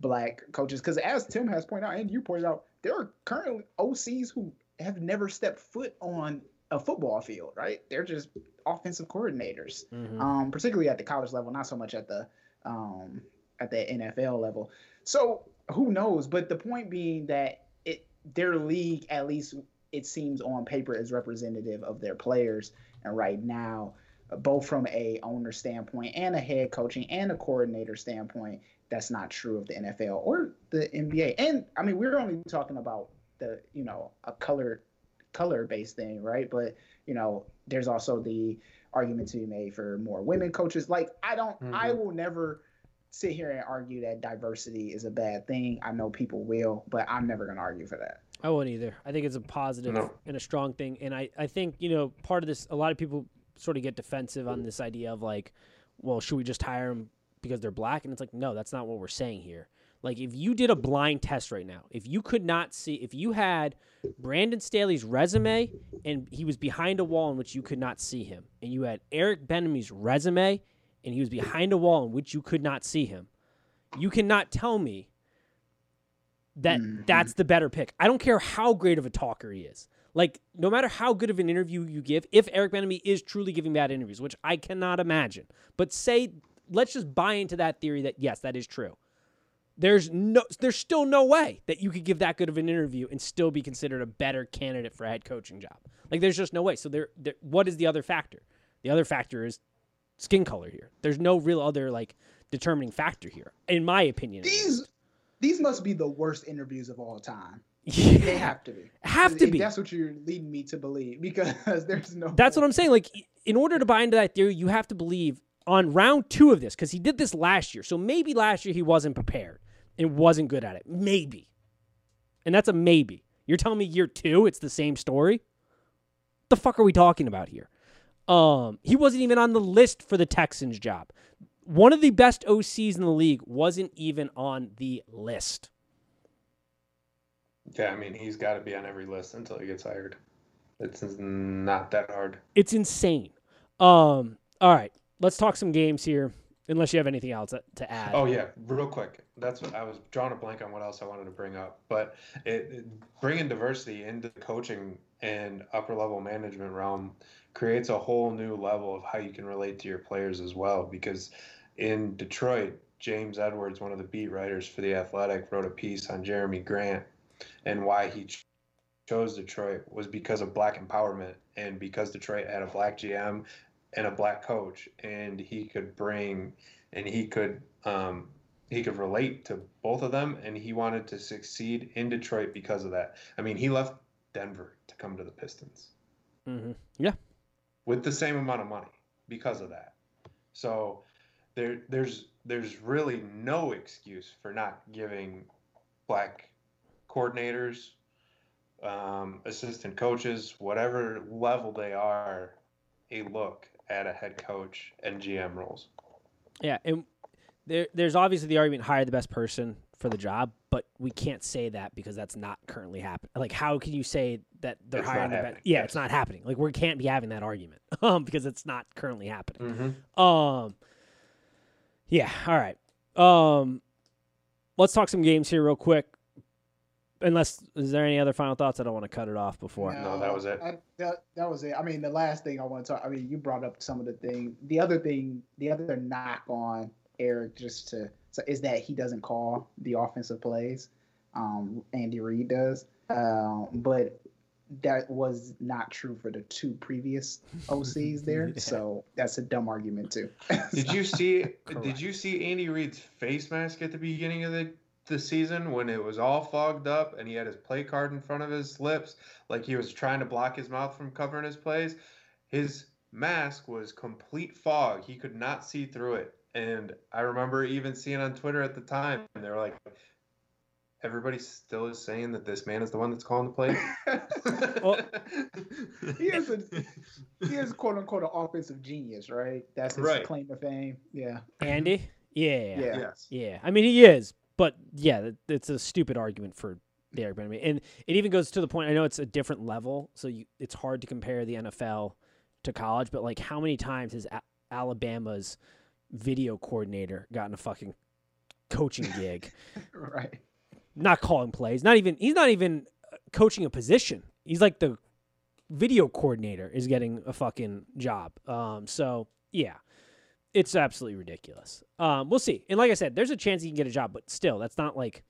black coaches because as Tim has pointed out and you pointed out there are currently OCs who have never stepped foot on a football field, right? They're just offensive coordinators Mhm. um, particularly at the college level, not so much at the um, at the NFL level. So who knows? But the point being that it their league, at least it seems on paper, is representative of their players. And right now, both from a owner standpoint and a head coaching and a coordinator standpoint, that's not true of the NFL or the NBA. And I mean, we're only talking about the you know a color color based thing, right? But you know, there's also the argument to be made for more women coaches. Like I don't, I Mhm. will never sit here and argue that diversity is a bad thing. I know people will, but I'm never gonna argue for that. I won't either. I think it's a positive No. and a strong thing. And I, I think, you know, part of this, a lot of people sort of get defensive on this idea of like, well, should we just hire them because they're black? And it's like, no, that's not what we're saying here. Like, if you did a blind test right now, if you could not see, if you had Brandon Staley's resume and he was behind a wall in which you could not see him, and you had Eric Bieniemy's resume and he was behind a wall in which you could not see him, you cannot tell me that Mhm. that's the better pick. I don't care how great of a talker he is. Like, no matter how good of an interview you give, if Eric Benamy is truly giving bad interviews, which I cannot imagine, but say, let's just buy into that theory that yes, that is true. There's no, there's still no way that you could give that good of an interview and still be considered a better candidate for a head coaching job. Like, there's just no way. So there, there what is the other factor? The other factor is skin color here. There's no real other like determining factor here, in my opinion. These these must be the worst interviews of all time. They have to be. have to be. That's what you're leading me to believe because there's no. That's what I'm saying. Like, in order to buy into that theory, you have to believe on round two of this because he did this last year. So maybe last year he wasn't prepared and wasn't good at it. Maybe, and that's a maybe. You're telling me year two, it's the same story. The fuck are we talking about here? Um, he wasn't even on the list for the Texans job. One of the best OCs in the league wasn't even on the list. Yeah, I mean, he's got to be on every list until he gets hired. It's not that hard. It's insane. Um, all right. Let's talk some games here. Unless you have anything else to- add. Oh yeah, real quick. That's what I was drawing a blank on what else I wanted to bring up, but it, it bringing diversity into the coaching and upper level management realm creates a whole new level of how you can relate to your players as well. Because in Detroit, James Edwards, one of the beat writers for the Athletic, wrote a piece on Jerami Grant and why he ch- chose Detroit was because of black empowerment and because Detroit had a black GM and a black coach, and he could bring and he could um, he could relate to both of them, and he wanted to succeed in Detroit because of that. I mean, he left Denver to come to the Pistons Mm-hmm. Yeah, with the same amount of money because of that. So there there's there's really no excuse for not giving black coordinators, um, assistant coaches, whatever level they are, a look at a head coach and GM roles. Yeah, and there, there's obviously the argument hire the best person for the job, but we can't say that because that's not currently happening. Like, how can you say that they're It's hiring the best? Yeah, yes. it's not happening. Like, we can't be having that argument um, because it's not currently happening. Mm-hmm. Um, yeah. All right. Um, let's talk some games here real quick. Unless is there any other final thoughts? I don't want to cut it off before. No, that was it. I, that, that was it. I mean, the last thing I want to talk. I mean, you brought up some of the thing. The other thing, the other knock on Eric, just to so is that he doesn't call the offensive plays. Um, Andy Reid does, um, but that was not true for the two previous OCs there. Yeah. So that's a dumb argument too. Did you see? Correct. Did you see Andy Reid's face mask at the beginning of the the season when it was all fogged up and he had his play card in front of his lips, like he was trying to block his mouth from covering his plays? His mask was complete fog. He could not see through it. And I remember even seeing on Twitter at the time, and they were like, "Everybody still is saying that this man is the one that's calling the plays." Well- he is a he is quote unquote an offensive genius, right? That's his Right. claim to fame. Yeah. Andy. Yeah. Yeah. Yes. Yeah, I mean he is, but yeah, it's a stupid argument for the Eric Bieniemy, and it even goes to the point. I know it's a different level, so you, it's hard to compare the NFL to college. But like, how many times has A- Alabama's video coordinator gotten a fucking coaching gig, Right. not calling plays, not even he's not even uh, coaching a position. He's like the video coordinator is getting a fucking job. Um, so yeah, it's absolutely ridiculous. Um, we'll see. And like I said, there's a chance he can get a job, but still, that's not like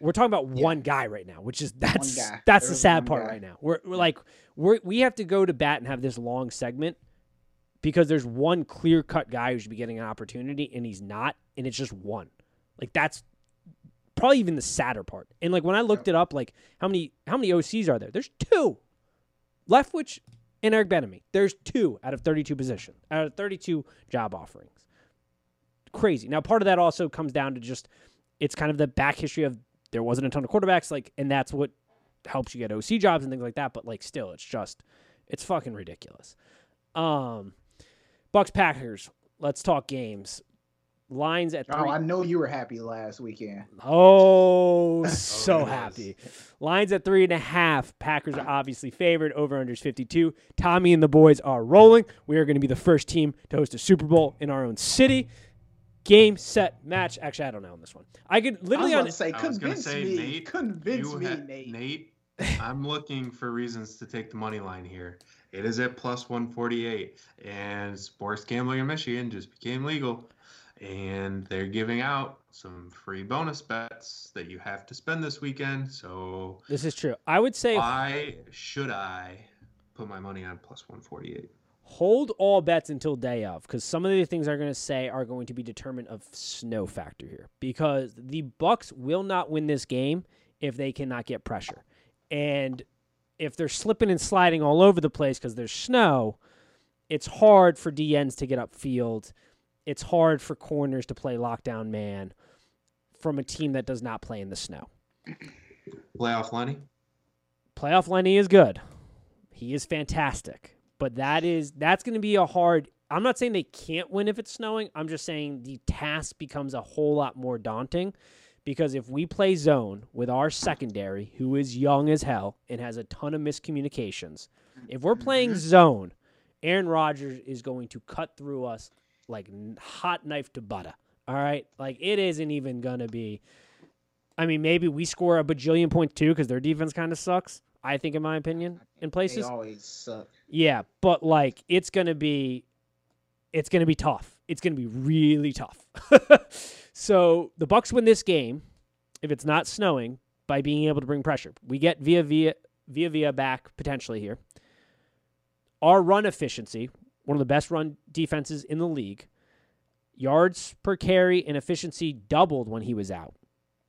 we're talking about Yeah. one guy right now, which is that's that's the sad part guy. right now. We're, we're like we're we have to go to bat and have this long segment because there's one clear cut guy who should be getting an opportunity and he's not, and it's just one. Like that's probably even the sadder part. And like when I looked it up, like how many how many OCs are there? There's two. Leftwich and Eric Bieniemy. There's two out of 32 position, out of 32 job offerings. Crazy. Now part of that also comes down to just it's kind of the back history of there wasn't a ton of quarterbacks, like, and that's what helps you get OC jobs and things like that. But like, still, it's just it's fucking ridiculous. Um, Bucks Packers. Let's talk games. Lines at Oh, three. I know you were happy last weekend. Oh, so oh, yes. happy. Lines at three and a half. Packers are ah. obviously favored. Over unders 52. Tommy and the boys are rolling. We are going to be the first team to host a Super Bowl in our own city. Game, set, match. Actually, I don't know on this one. I could I was literally about on. to say, I was convince say, me. Nate, convince me, ha- Nate. Nate, I'm looking for reasons to take the money line here. It is at plus 148, and sports gambling in Michigan just became legal, and they're giving out some free bonus bets that you have to spend this weekend. So This is true. I would say why should I put my money on plus 148? hold all bets until day of because some of the things I'm going to say are going to be determined of snow factor here because the bucks will not win this game if they cannot get pressure and if they're slipping and sliding all over the place because there's snow it's hard for dns to get upfield it's hard for corners to play lockdown man from a team that does not play in the snow Playoff Lenny? playoff Lenny is good. He is fantastic. But that is that's going to be a hard I'm not saying they can't win if it's snowing. I'm just saying the task becomes a whole lot more daunting because if we play zone with our secondary who is young as hell and has a ton of miscommunications, if we're playing mm-hmm. zone Aaron Rodgers is going to cut through us like hot knife to butter. All right, like it isn't even gonna be. I mean, maybe we score a bajillion points too because their defense kind of sucks. I think, in my opinion, in They places. always suck. Yeah, but like it's gonna be, it's gonna be tough. It's gonna be really tough. so the Bucks win this game if it's not snowing by being able to bring pressure. We get via via via Vea back potentially here. Our run efficiency, one of the best run defenses in the league, yards per carry and efficiency doubled when he was out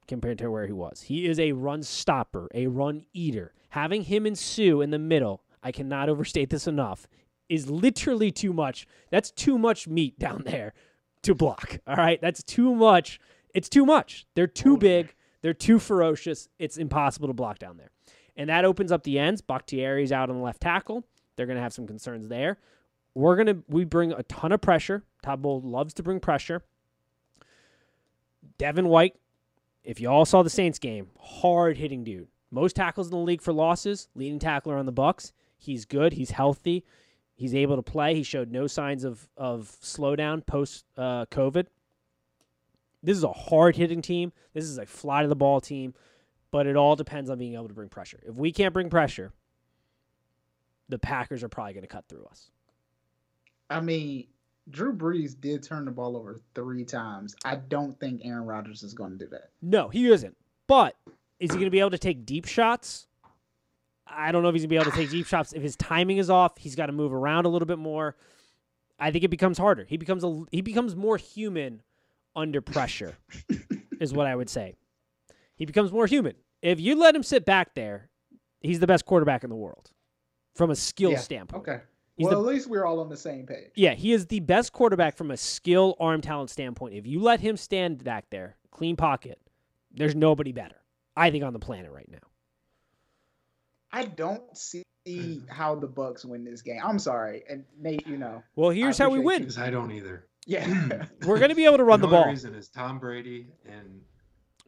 compared to where he was. He is a run stopper, a run eater. Having him and Suh in the middle, I cannot overstate this enough, is literally too much. That's too much meat down there to block. All right? That's too much. It's too much. They're too big. They're too ferocious. It's impossible to block down there. And that opens up the ends. Bakhtiari's out on the left tackle. They're going to have some concerns there. We're to we bring a ton of pressure. Todd Bowles loves to bring pressure. Devin White, if you all saw the Saints game, hard hitting dude. Most tackles in the league for losses, leading tackler on the Bucks. He's good. He's healthy. He's able to play. He showed no signs of of slowdown post uh, COVID. This is a hard hitting team. This is a fly to the ball team, but it all depends on being able to bring pressure. If we can't bring pressure, the Packers are probably going to cut through us. I mean, Drew Brees did turn the ball over three times. I don't think Aaron Rodgers is going to do that. No, he isn't. But is he going to be able to take deep shots? I don't know if he's going to be able to take deep shots. If his timing is off, he's got to move around a little bit more. I think it becomes harder. He becomes a he becomes more human under pressure, is what I would say. He becomes more human. If you let him sit back there, he's the best quarterback in the world from a skill Yeah, standpoint. Okay. He's well, the- at least we're all on the same page. Yeah, he is the best quarterback from a skill, arm talent standpoint. If you let him stand back there, clean pocket, there's nobody better. I think on the planet right now. I don't see how the Bucks win this game. I'm sorry, and Nate, you know, Well, here's how we win. Because I don't either. yeah, We're going to be able to run the the only ball. reason is Tom Brady and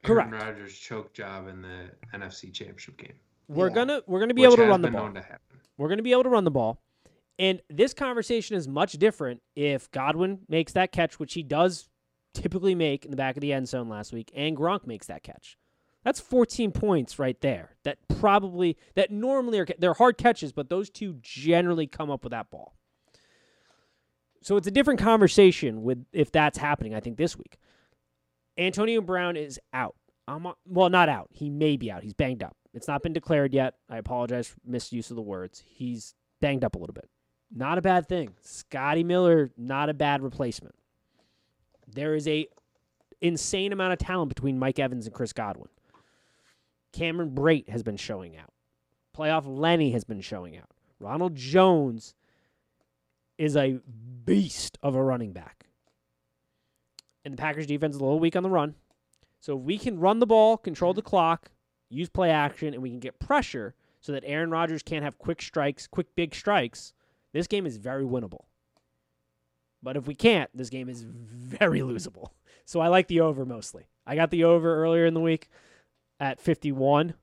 Correct. Aaron Rodgers choke job in the NFC Championship game. We're Yeah. gonna we're gonna be which able to run the ball. known to happen. We're gonna be able to run the ball. And this conversation is much different if Godwin makes that catch, which he does typically make in the back of the end zone last week, and Gronk makes that catch. That's 14 points right there. That probably that normally are they're hard catches, but those two generally come up with that ball. So it's a different conversation with if that's happening. I think this week, Antonio Brown is out. I'm well, not out. He may be out. He's banged up. It's not been declared yet. I apologize for misuse of the words. He's banged up a little bit. Not a bad thing. Scotty Miller, not a bad replacement. There is a insane amount of talent between Mike Evans and Chris Godwin. Cameron Brate has been showing out. Playoff Lenny has been showing out. Ronald Jones is a beast of a running back. And the Packers defense is a little weak on the run. So if we can run the ball, control the clock, use play action, and we can get pressure so that Aaron Rodgers can't have quick strikes, quick big strikes, this game is very winnable. But if we can't, this game is very losable. So I like the over mostly. I got the over earlier in the week at 51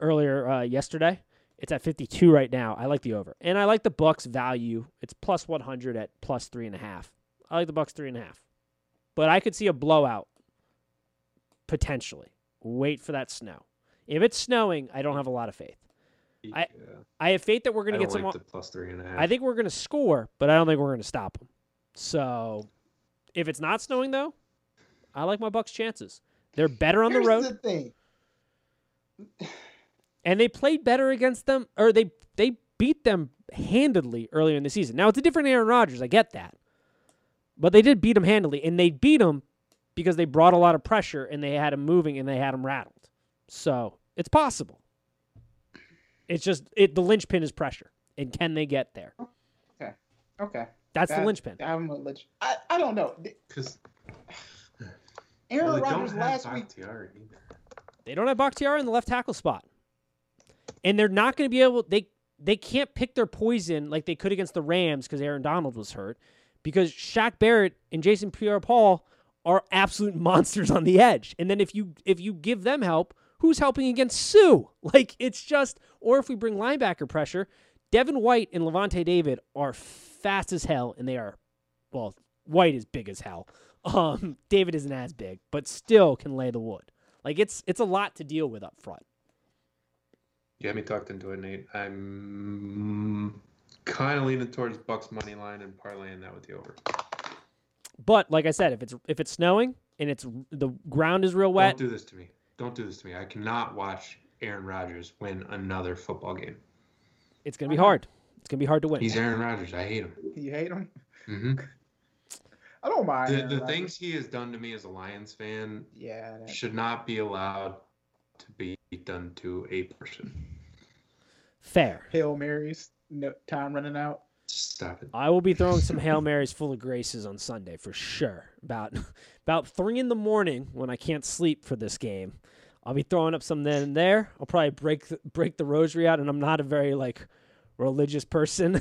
earlier uh, yesterday. It's at 52 right now. I like the over, and I like the Bucks value. It's plus 100 at plus three and a half. I like the Bucks three and a half, but I could see a blowout potentially. Wait for that snow. If it's snowing, I don't have a lot of faith. I- Yeah. I have faith that we're going to don't get some. like the plus three and a half. I think we're going to score, but I don't think we're going to stop them. So, if it's not snowing though, I like my Bucks' chances. They're better on Here's the road, the thing. and they played better against them, or they they beat them handedly earlier in the season. Now it's a different Aaron Rodgers. I get that, but they did beat them handily, and they beat them because they brought a lot of pressure and they had him moving and they had him rattled. So it's possible. It's just it. The linchpin is pressure, and can they get there? Okay, Okay. That's the linchpin. I'm gonna let you. I, I don't know. because Aaron well, they Rodgers don't last have week. Bakhtiari either. They don't have Bakhtiari in the left tackle spot, and they're not going to be able. They they can't pick their poison like they could against the Rams because Aaron Donald was hurt. Because Shaq Barrett and Jason Pierre-Paul are absolute monsters on the edge, and then if you if you give them help, who's helping against Suh? Like it's just, or if we bring linebacker pressure, Devin White and Lavonte David are fast as hell, and they are, well, White is big as hell. Um, David isn't as big, but still can lay the wood. Like it's it's a lot to deal with up front. You got me talked into it, Nate. I'm kind of leaning towards Bucks money line and parlaying that with the over. But like I said, if it's if it's snowing and it's the ground is real wet, Don't do this to me. Don't do this to me. I cannot watch Aaron Rodgers win another football game. it's gonna be hard. It's gonna be hard to win. He's Aaron Rodgers. I hate him. You hate him? hmm I don't mind. The, the things he has done to me as a Lions fan Yeah. that- should not be allowed to be done to a person. Fair. Hail Marys. No time running out. Stop it. I will be throwing some Hail Marys full of graces on Sunday for sure. About about three in the morning when I can't sleep for this game. I'll be throwing up some then and there. I'll probably break the, break the rosary out, and I'm not a very like religious person.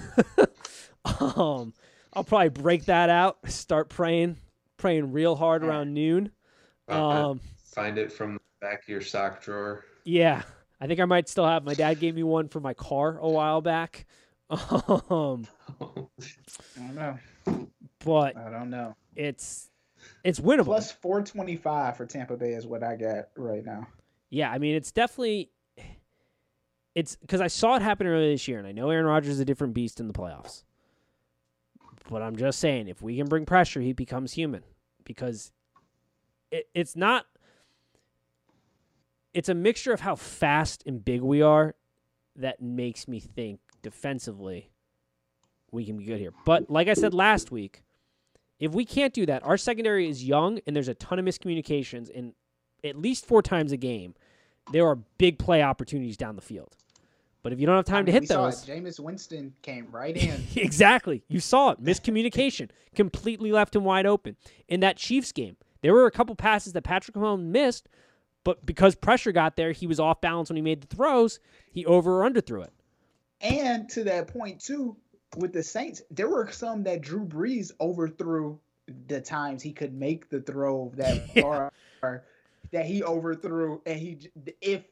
um, I'll probably break that out. Start praying, praying real hard around noon. Uh, Um, Find it from the back of your sock drawer. yeah, I think I might still have. My dad gave me one for my car a while back. Um, I don't know. but I don't know. it's it's winnable. Plus 425 for Tampa Bay is what I got right now. Yeah, I mean it's definitely it's because I saw it happen earlier this year, and I know Aaron Rodgers is a different beast in the playoffs. But I'm just saying, if we can bring pressure, he becomes human because it, it's not. It's a mixture of how fast and big we are that makes me think defensively we can be good here. But like I said last week, if we can't do that, our secondary is young and there's a ton of miscommunications, and at least four times a game, there are big play opportunities down the field. But if you don't have time I to hit we saw those, it. Jameis Winston came right in. exactly, you saw it. Miscommunication completely left him wide open. In that Chiefs game, there were a couple passes that Patrick Mahomes missed, but because pressure got there, he was off balance when he made the throws. He over or under threw it. and to that point too, with the Saints, there were some that Drew Brees overthrew the times he could make the throw that Yeah. or, or that he overthrew, and he if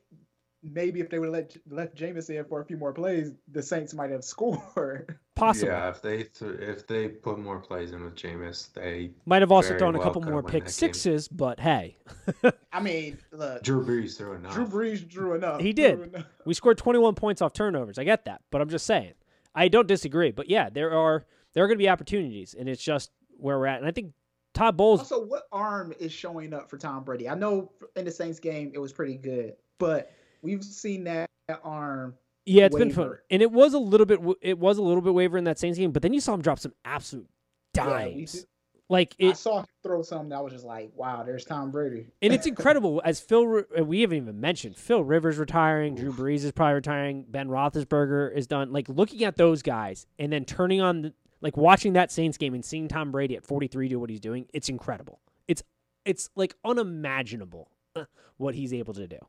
maybe if they would have let left Jameis in for a few more plays, the Saints might have scored. Possible. Yeah, if they th- if they put more plays in with Jameis, they Might have also Very thrown a couple could've more pick that game. sixes, but hey, I mean, look, Drew Brees threw enough. Drew Brees drew enough. He did. enough. We scored 21 points off turnovers. I get that, but I'm just saying. I don't disagree, but yeah, there are there are going to be opportunities, and it's just where we're at. And I think Todd Bowles. Also, what arm is showing up for Tom Brady? I know in the Saints game it was pretty good, but we've seen that arm. yeah, it's been fun, and it was a little bit. It was a little bit waiver in that Saints game, but then you saw him drop some absolute dimes. Like I it, saw him throw something that was just like, wow, there's Tom Brady. and it's incredible. As Phil, we haven't even mentioned Phil Rivers retiring, Drew Brees is probably retiring, Ben Roethlisberger is done. Like looking at those guys, and then turning on, the, like watching that Saints game and seeing Tom Brady at 43 do what he's doing, it's incredible. It's it's like unimaginable uh, what he's able to do.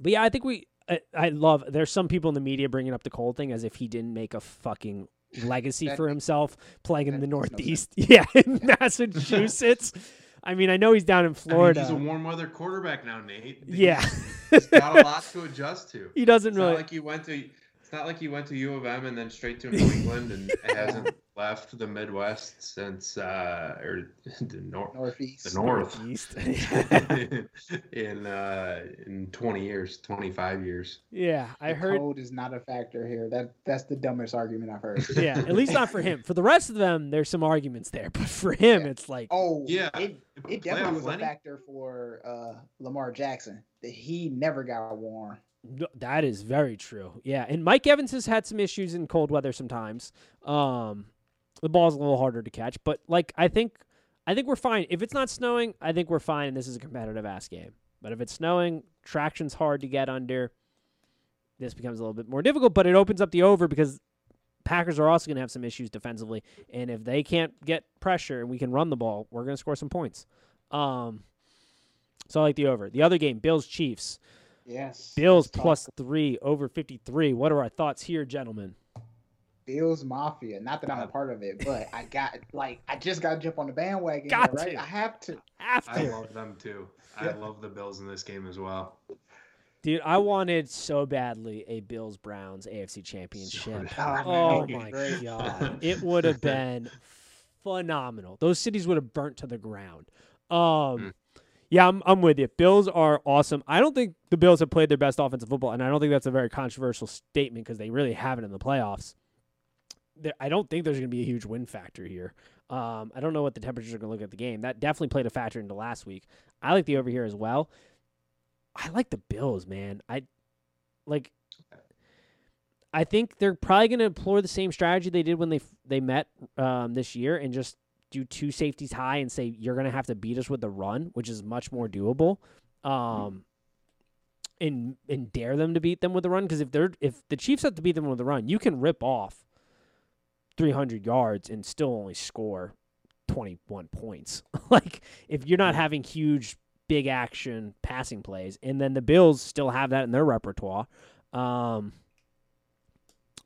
But yeah, I think we. I, I love. There's some people in the media bringing up the Cole thing as if he didn't make a fucking legacy That for himself playing in the makes no Northeast. yeah, in Massachusetts. I mean, I know he's down in I mean, Florida. he's a warm weather quarterback now, Nate. yeah, He's got a lot to adjust to. he doesn't It's really. not like he went to. It's not like he went to U of M and then straight to New England and hasn't left the Midwest since uh or the north Northeast. the north Northeast. in uh in 20 years 25 years yeah, I The heard. Code is not a factor here. That that's the dumbest argument I've heard. Yeah, at least not for him. For the rest of them, there's some arguments there, but for him, Yeah. it's like, Oh, Yeah, It, It it definitely was a factor for uh, Lamar Jackson that he never got warm. That is very true. Yeah, and Mike Evans has had some issues in cold weather sometimes. Um, the ball's a little harder to catch, but like I think, I think we're fine. If it's not snowing, I think we're fine, and this is a competitive ass game. But if it's snowing, traction's hard to get under. This becomes a little bit more difficult, but it opens up the over because Packers are also going to have some issues defensively, and if they can't get pressure and we can run the ball, we're going to score some points. Um, so I like the over. The other game, Bills Chiefs. Yes. Bills let's talk plus three over 53. What are our thoughts here, gentlemen? Bills Mafia. Not that I'm a part of it, but I got like I just got to jump on the bandwagon. Got here, right? to. I have to. Have i love them too i love the bills in this game as well Dude, I wanted so badly a Bills Browns AFC Championship. did Oh my great. god, it would have been phenomenal. Those cities would have burnt to the ground. Um, yeah, I'm I'm with you. Bills are awesome. I don't think the Bills have played their best offensive football, and I don't think that's a very controversial statement because they really haven't in the playoffs. There, I don't think there's going to be a huge win factor here. Um, I don't know what the temperatures are going to look at the game. That definitely played a factor into last week. I like the over here as well. I like the Bills, man. I like. I think they're probably going to employ the same strategy they did when they they met um, this year, and just do two safeties high and say you're going to have to beat us with the run, which is much more doable. Um, and and dare them to beat them with the run because if they're if the Chiefs have to beat them with the run, you can rip off 300 yards and still only score 21 points. like if you're not having huge big action passing plays, and then the Bills still have that in their repertoire. Um,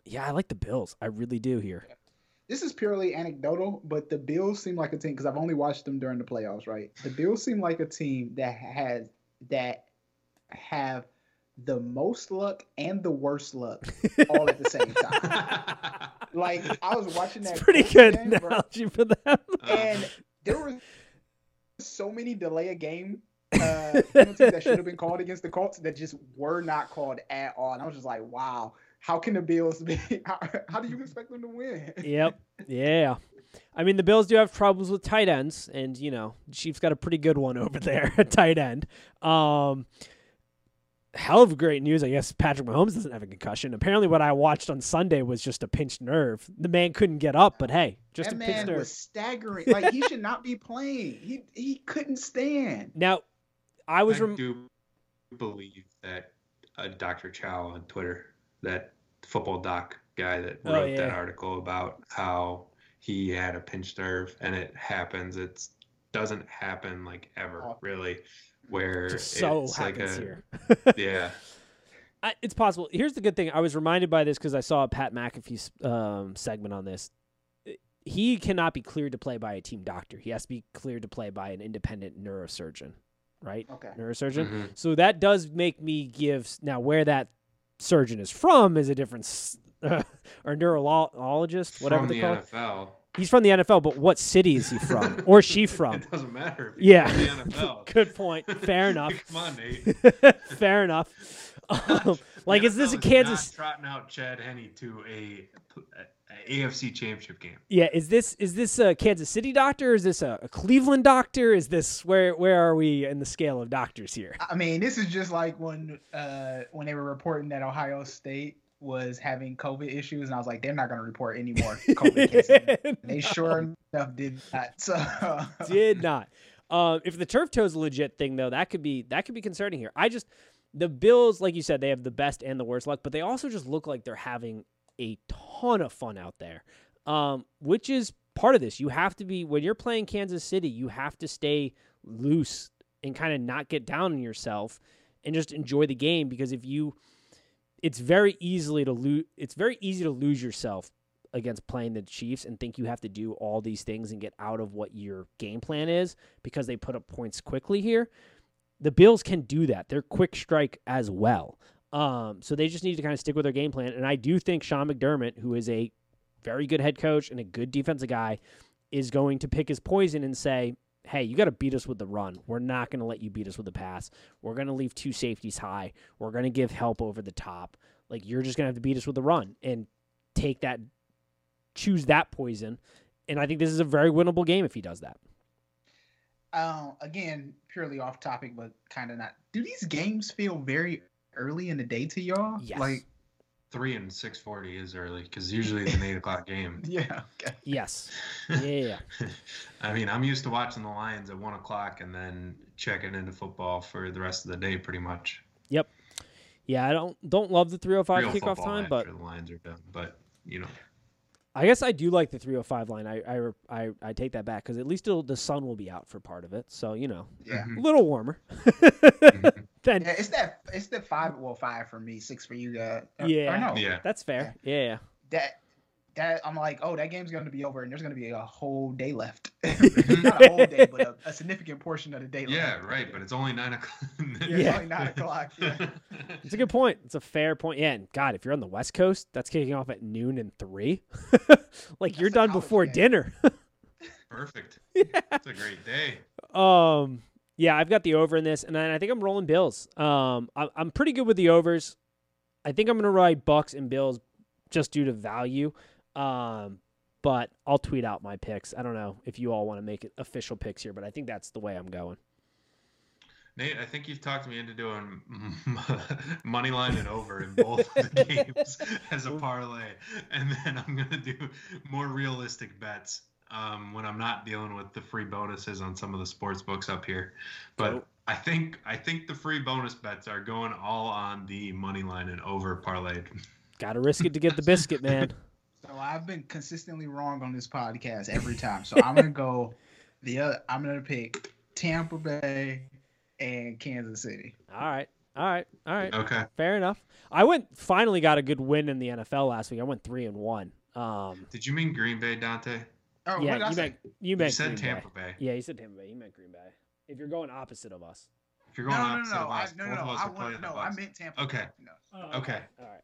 yeah, I like the Bills. I really do here. This is purely anecdotal, but the Bills seem like a team because I've only watched them during the playoffs. Right, the Bills seem like a team that has that have the most luck and the worst luck all at the same time. Like I was watching that. It's pretty good game, bro, analogy for them. and there were so many delay of game uh, penalties that should have been called against the Colts that just were not called at all. And I was just like, wow, how can the Bills be? How, how do you expect them to win? yep. Yeah. I mean, the Bills do have troubles with tight ends, and you know, Chiefs got a pretty good one over there at tight end. Um, hell of great news, I guess. Patrick Mahomes doesn't have a concussion. Apparently, what I watched on Sunday was just a pinched nerve. The man couldn't get up, but hey, just that a pinched nerve. man nerve. was staggering. Like he should not be playing. He he couldn't stand. Now, I was I rem- do believe that uh, Dr. Chao on Twitter, that football doc guy that Oh, wrote yeah. that article about how he had a pinched nerve and it happens. It doesn't happen like ever, Oh. really, where just so it's like happens a here. yeah. I, it's possible. Here's the good thing. I was reminded by this because I saw a Pat McAfee um, segment on this. He cannot be cleared to play by a team doctor. He has to be cleared to play by an independent neurosurgeon, right? Okay. Neurosurgeon. Mhm. So that does make me give now where that surgeon is from is a different s- or neurologist, whatever From they the call it. NFL. He's from the NFL, but what city is he from or she from? It doesn't matter. if he's Yeah. from The NFL. Good point. Fair enough. Come on, Nate. Fair enough. Um, like, The is this a Kansas? Trotting out Chad Henne to a AFC Championship game. Yeah, is this is this a Kansas City doctor? Is this a, a Cleveland doctor? Is this where where are we in the scale of doctors here? I mean, this is just like when uh when they were reporting that Ohio State was having COVID issues, and I was like, they're not going to report any more COVID cases. They sure enough did that. So did not. Um, if the turf toe is a legit thing, though, that could be that could be concerning here. I just the Bills, like you said, they have the best and the worst luck, but they also just look like they're having a ton of fun out there, um, which is part of this. You have to be when you're playing Kansas City, you have to stay loose and kind of not get down on yourself and just enjoy the game because if you it's very easily to lose it's very easy to lose yourself against playing the Chiefs and think you have to do all these things and get out of what your game plan is because they put up points quickly here. The Bills can do that. They're quick strike as well. Um, so they just need to kind of stick with their game plan. And I do think Sean McDermott, who is a very good head coach and a good defensive guy, is going to pick his poison and say, hey, you got to beat us with the run. We're not going to let you beat us with the pass. We're going to leave two safeties high. We're going to give help over the top. Like, you're just going to have to beat us with the run and take that, choose that poison. And I think this is a very winnable game if he does that. um, again, purely off topic, but kind of not. Do these games feel very early in the day to y'all? Yes. Like, Three and six forty is early because usually it's an eight o'clock game. yeah. Okay. Yes. Yeah. yeah, yeah. I mean, I'm used to watching the Lions at one o'clock and then checking into football for the rest of the day, pretty much. Yep. Yeah, I don't don't love the 305 Real kickoff time, but the Lions are done. But you know, I guess I do like the 305 line. I I I, I take that back because at least it'll, the sun will be out for part of it, so you know Yeah. a Mhm. little warmer. Mhm. then Yeah, it's that. It's the five. Well, five for me, six for you guys. Or- or Yeah. no, yeah, that's fair. Yeah, yeah. that that I'm like, oh, that game's going to be over, and there's going to be a whole day left. Not a whole day, but a, a significant portion of the day. Left. Yeah, left. right. But it's only nine o'clock. Yeah, Yeah. it's only nine o'clock. Yeah. It's a good point. It's a fair point. Yeah, and God, if you're on the West Coast, that's kicking off at noon and three. like you're done before game. dinner. Perfect. It's a great day. Um, yeah, I've got the over in this, and then I think I'm rolling Bills. Um, I, I'm pretty good with the overs. I think I'm gonna ride Bucks and Bills just due to value. Um, but I'll tweet out my picks. I don't know if you all want to make it official picks here, but I think that's the way I'm going. Nate, I think you've talked me into doing money line and over in both of the games as a parlay, and then I'm gonna do more realistic bets um, when I'm not dealing with the free bonuses on some of the sports books up here. But I think I think the free bonus bets are going all on the money line and over parlayed. Got to risk it to get the biscuit, man. So I've been consistently wrong on this podcast every time. So I'm gonna go the other. I'm gonna pick Tampa Bay and Kansas City. all right, all right, all right. Okay. Fair enough. I went finally got a good win in the NFL last week. I went three and one. Um, Did you mean Green Bay, Dante? Oh, yeah, what did I you meant you You meant said Green Tampa Bay. Bay. Yeah, you said Tampa Bay. You meant Green Bay. If you're going opposite of us. If you're No, going no, no, opposite no. of I, no, both no, of no. us I are want, the no, I meant Tampa. Okay. Bay. No. Okay. All right.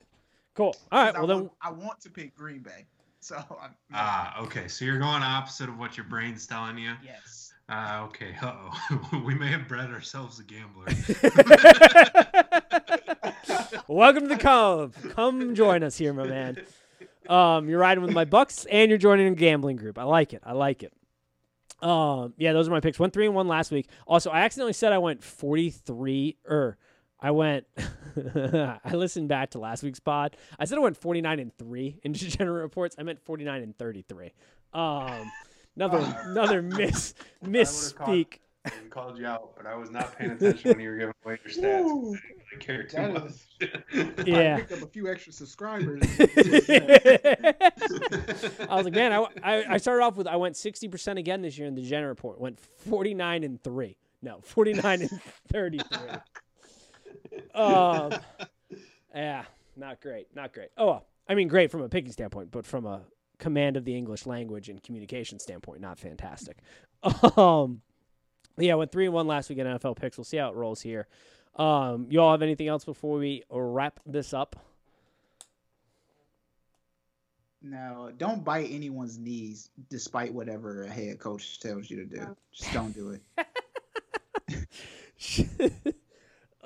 Cool. All right. I Well then. want, I want to pick Green Bay. So I'm, Ah, okay. So you're going opposite of what your brain's telling you. yes. Ah, okay. Uh oh. we may have bred ourselves a gambler. Welcome to the club. Come join us here, my man. Um, you're riding with my Bucks, and you're joining a gambling group. I like it. I like it. Um, yeah, those are my picks. Went three and one last week. Also, I accidentally said I went 43 or I went. I listened back to last week's pod. I said I went 49 and three in degenerate reports. I meant 49 and 33. Um, another another miss misspeak. I called you out, but I was not paying attention when you were giving away your stats. Woo. I care too That much. is- Yeah. I picked up a few extra subscribers. I was like, man, I, I, I started off with I went sixty percent again this year in the Gen report. Went forty nine and three. No, forty nine and thirty three. Um, yeah, not great, not great. Oh, well, I mean, great from a picking standpoint, but from a command of the English language and communication standpoint, not fantastic. Um, yeah, went three and one last week in NFL picks. We'll see how it rolls here. Um, you all have anything else before we wrap this up? no, don't bite anyone's knees, despite whatever a head coach tells you to do. Just don't do it.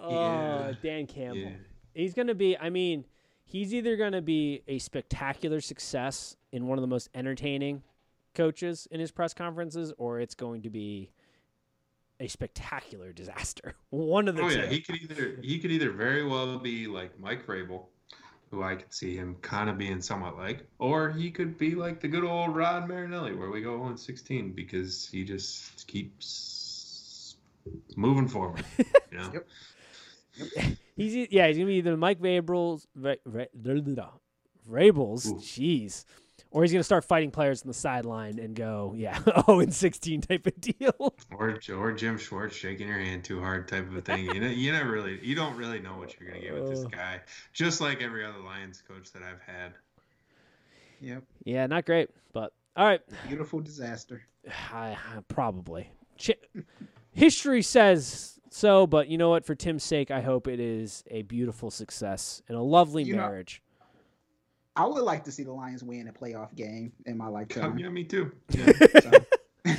oh, Yeah. Dan Campbell. Yeah. He's going to be, I mean, he's either going to be a spectacular success in one of the most entertaining coaches in his press conferences, or it's going to be a spectacular disaster. One of the Oh two. yeah, he could either he could either very well be like Mike Vrabel, who I could see him kind of being somewhat like, or he could be like the good old Rod Marinelli, where we go 0 16 because he just keeps moving forward. You know? Yep. He's yeah, he's gonna be either Mike Vrabels. Vrabels, jeez, or he's gonna start fighting players on the sideline and go, yeah, oh, and sixteen type of deal. Or or Jim Schwartz shaking your hand too hard type of a thing. You know, you never really you don't really know what you're gonna get with this Oh. guy. Just like every other Lions coach that I've had. Yep. yeah, not great, but all right, Beautiful disaster. I, I- probably. Ch- History says so, but you know what? For Tim's sake, I hope it is a beautiful success and a lovely You know- marriage. I would like to see the Lions win a playoff game in my lifetime. Yeah, me too. Yeah, So,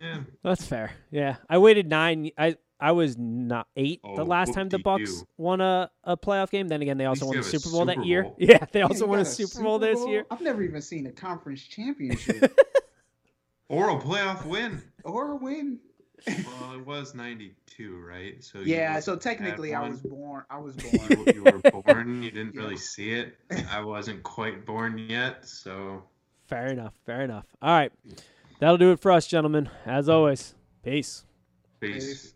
yeah. That's fair. Yeah, I waited nine. I I was not eight the Oh, last time the Bucks whoop-de-doo. won a, a playoff game. Then again, they also won the have a Super Bowl that Super year. Bowl. Yeah, they also you won a got Super Bowl this year. I've never even seen a conference championship Or a playoff win. or a win. Well, it was '92, right? So Yeah, wasn't so technically I was born. I was you, born. you were born. You didn't Yeah. really see it. I wasn't quite born yet, so Fair enough. Fair enough. All right, that'll do it for us, gentlemen. As always, peace. peace. Peace.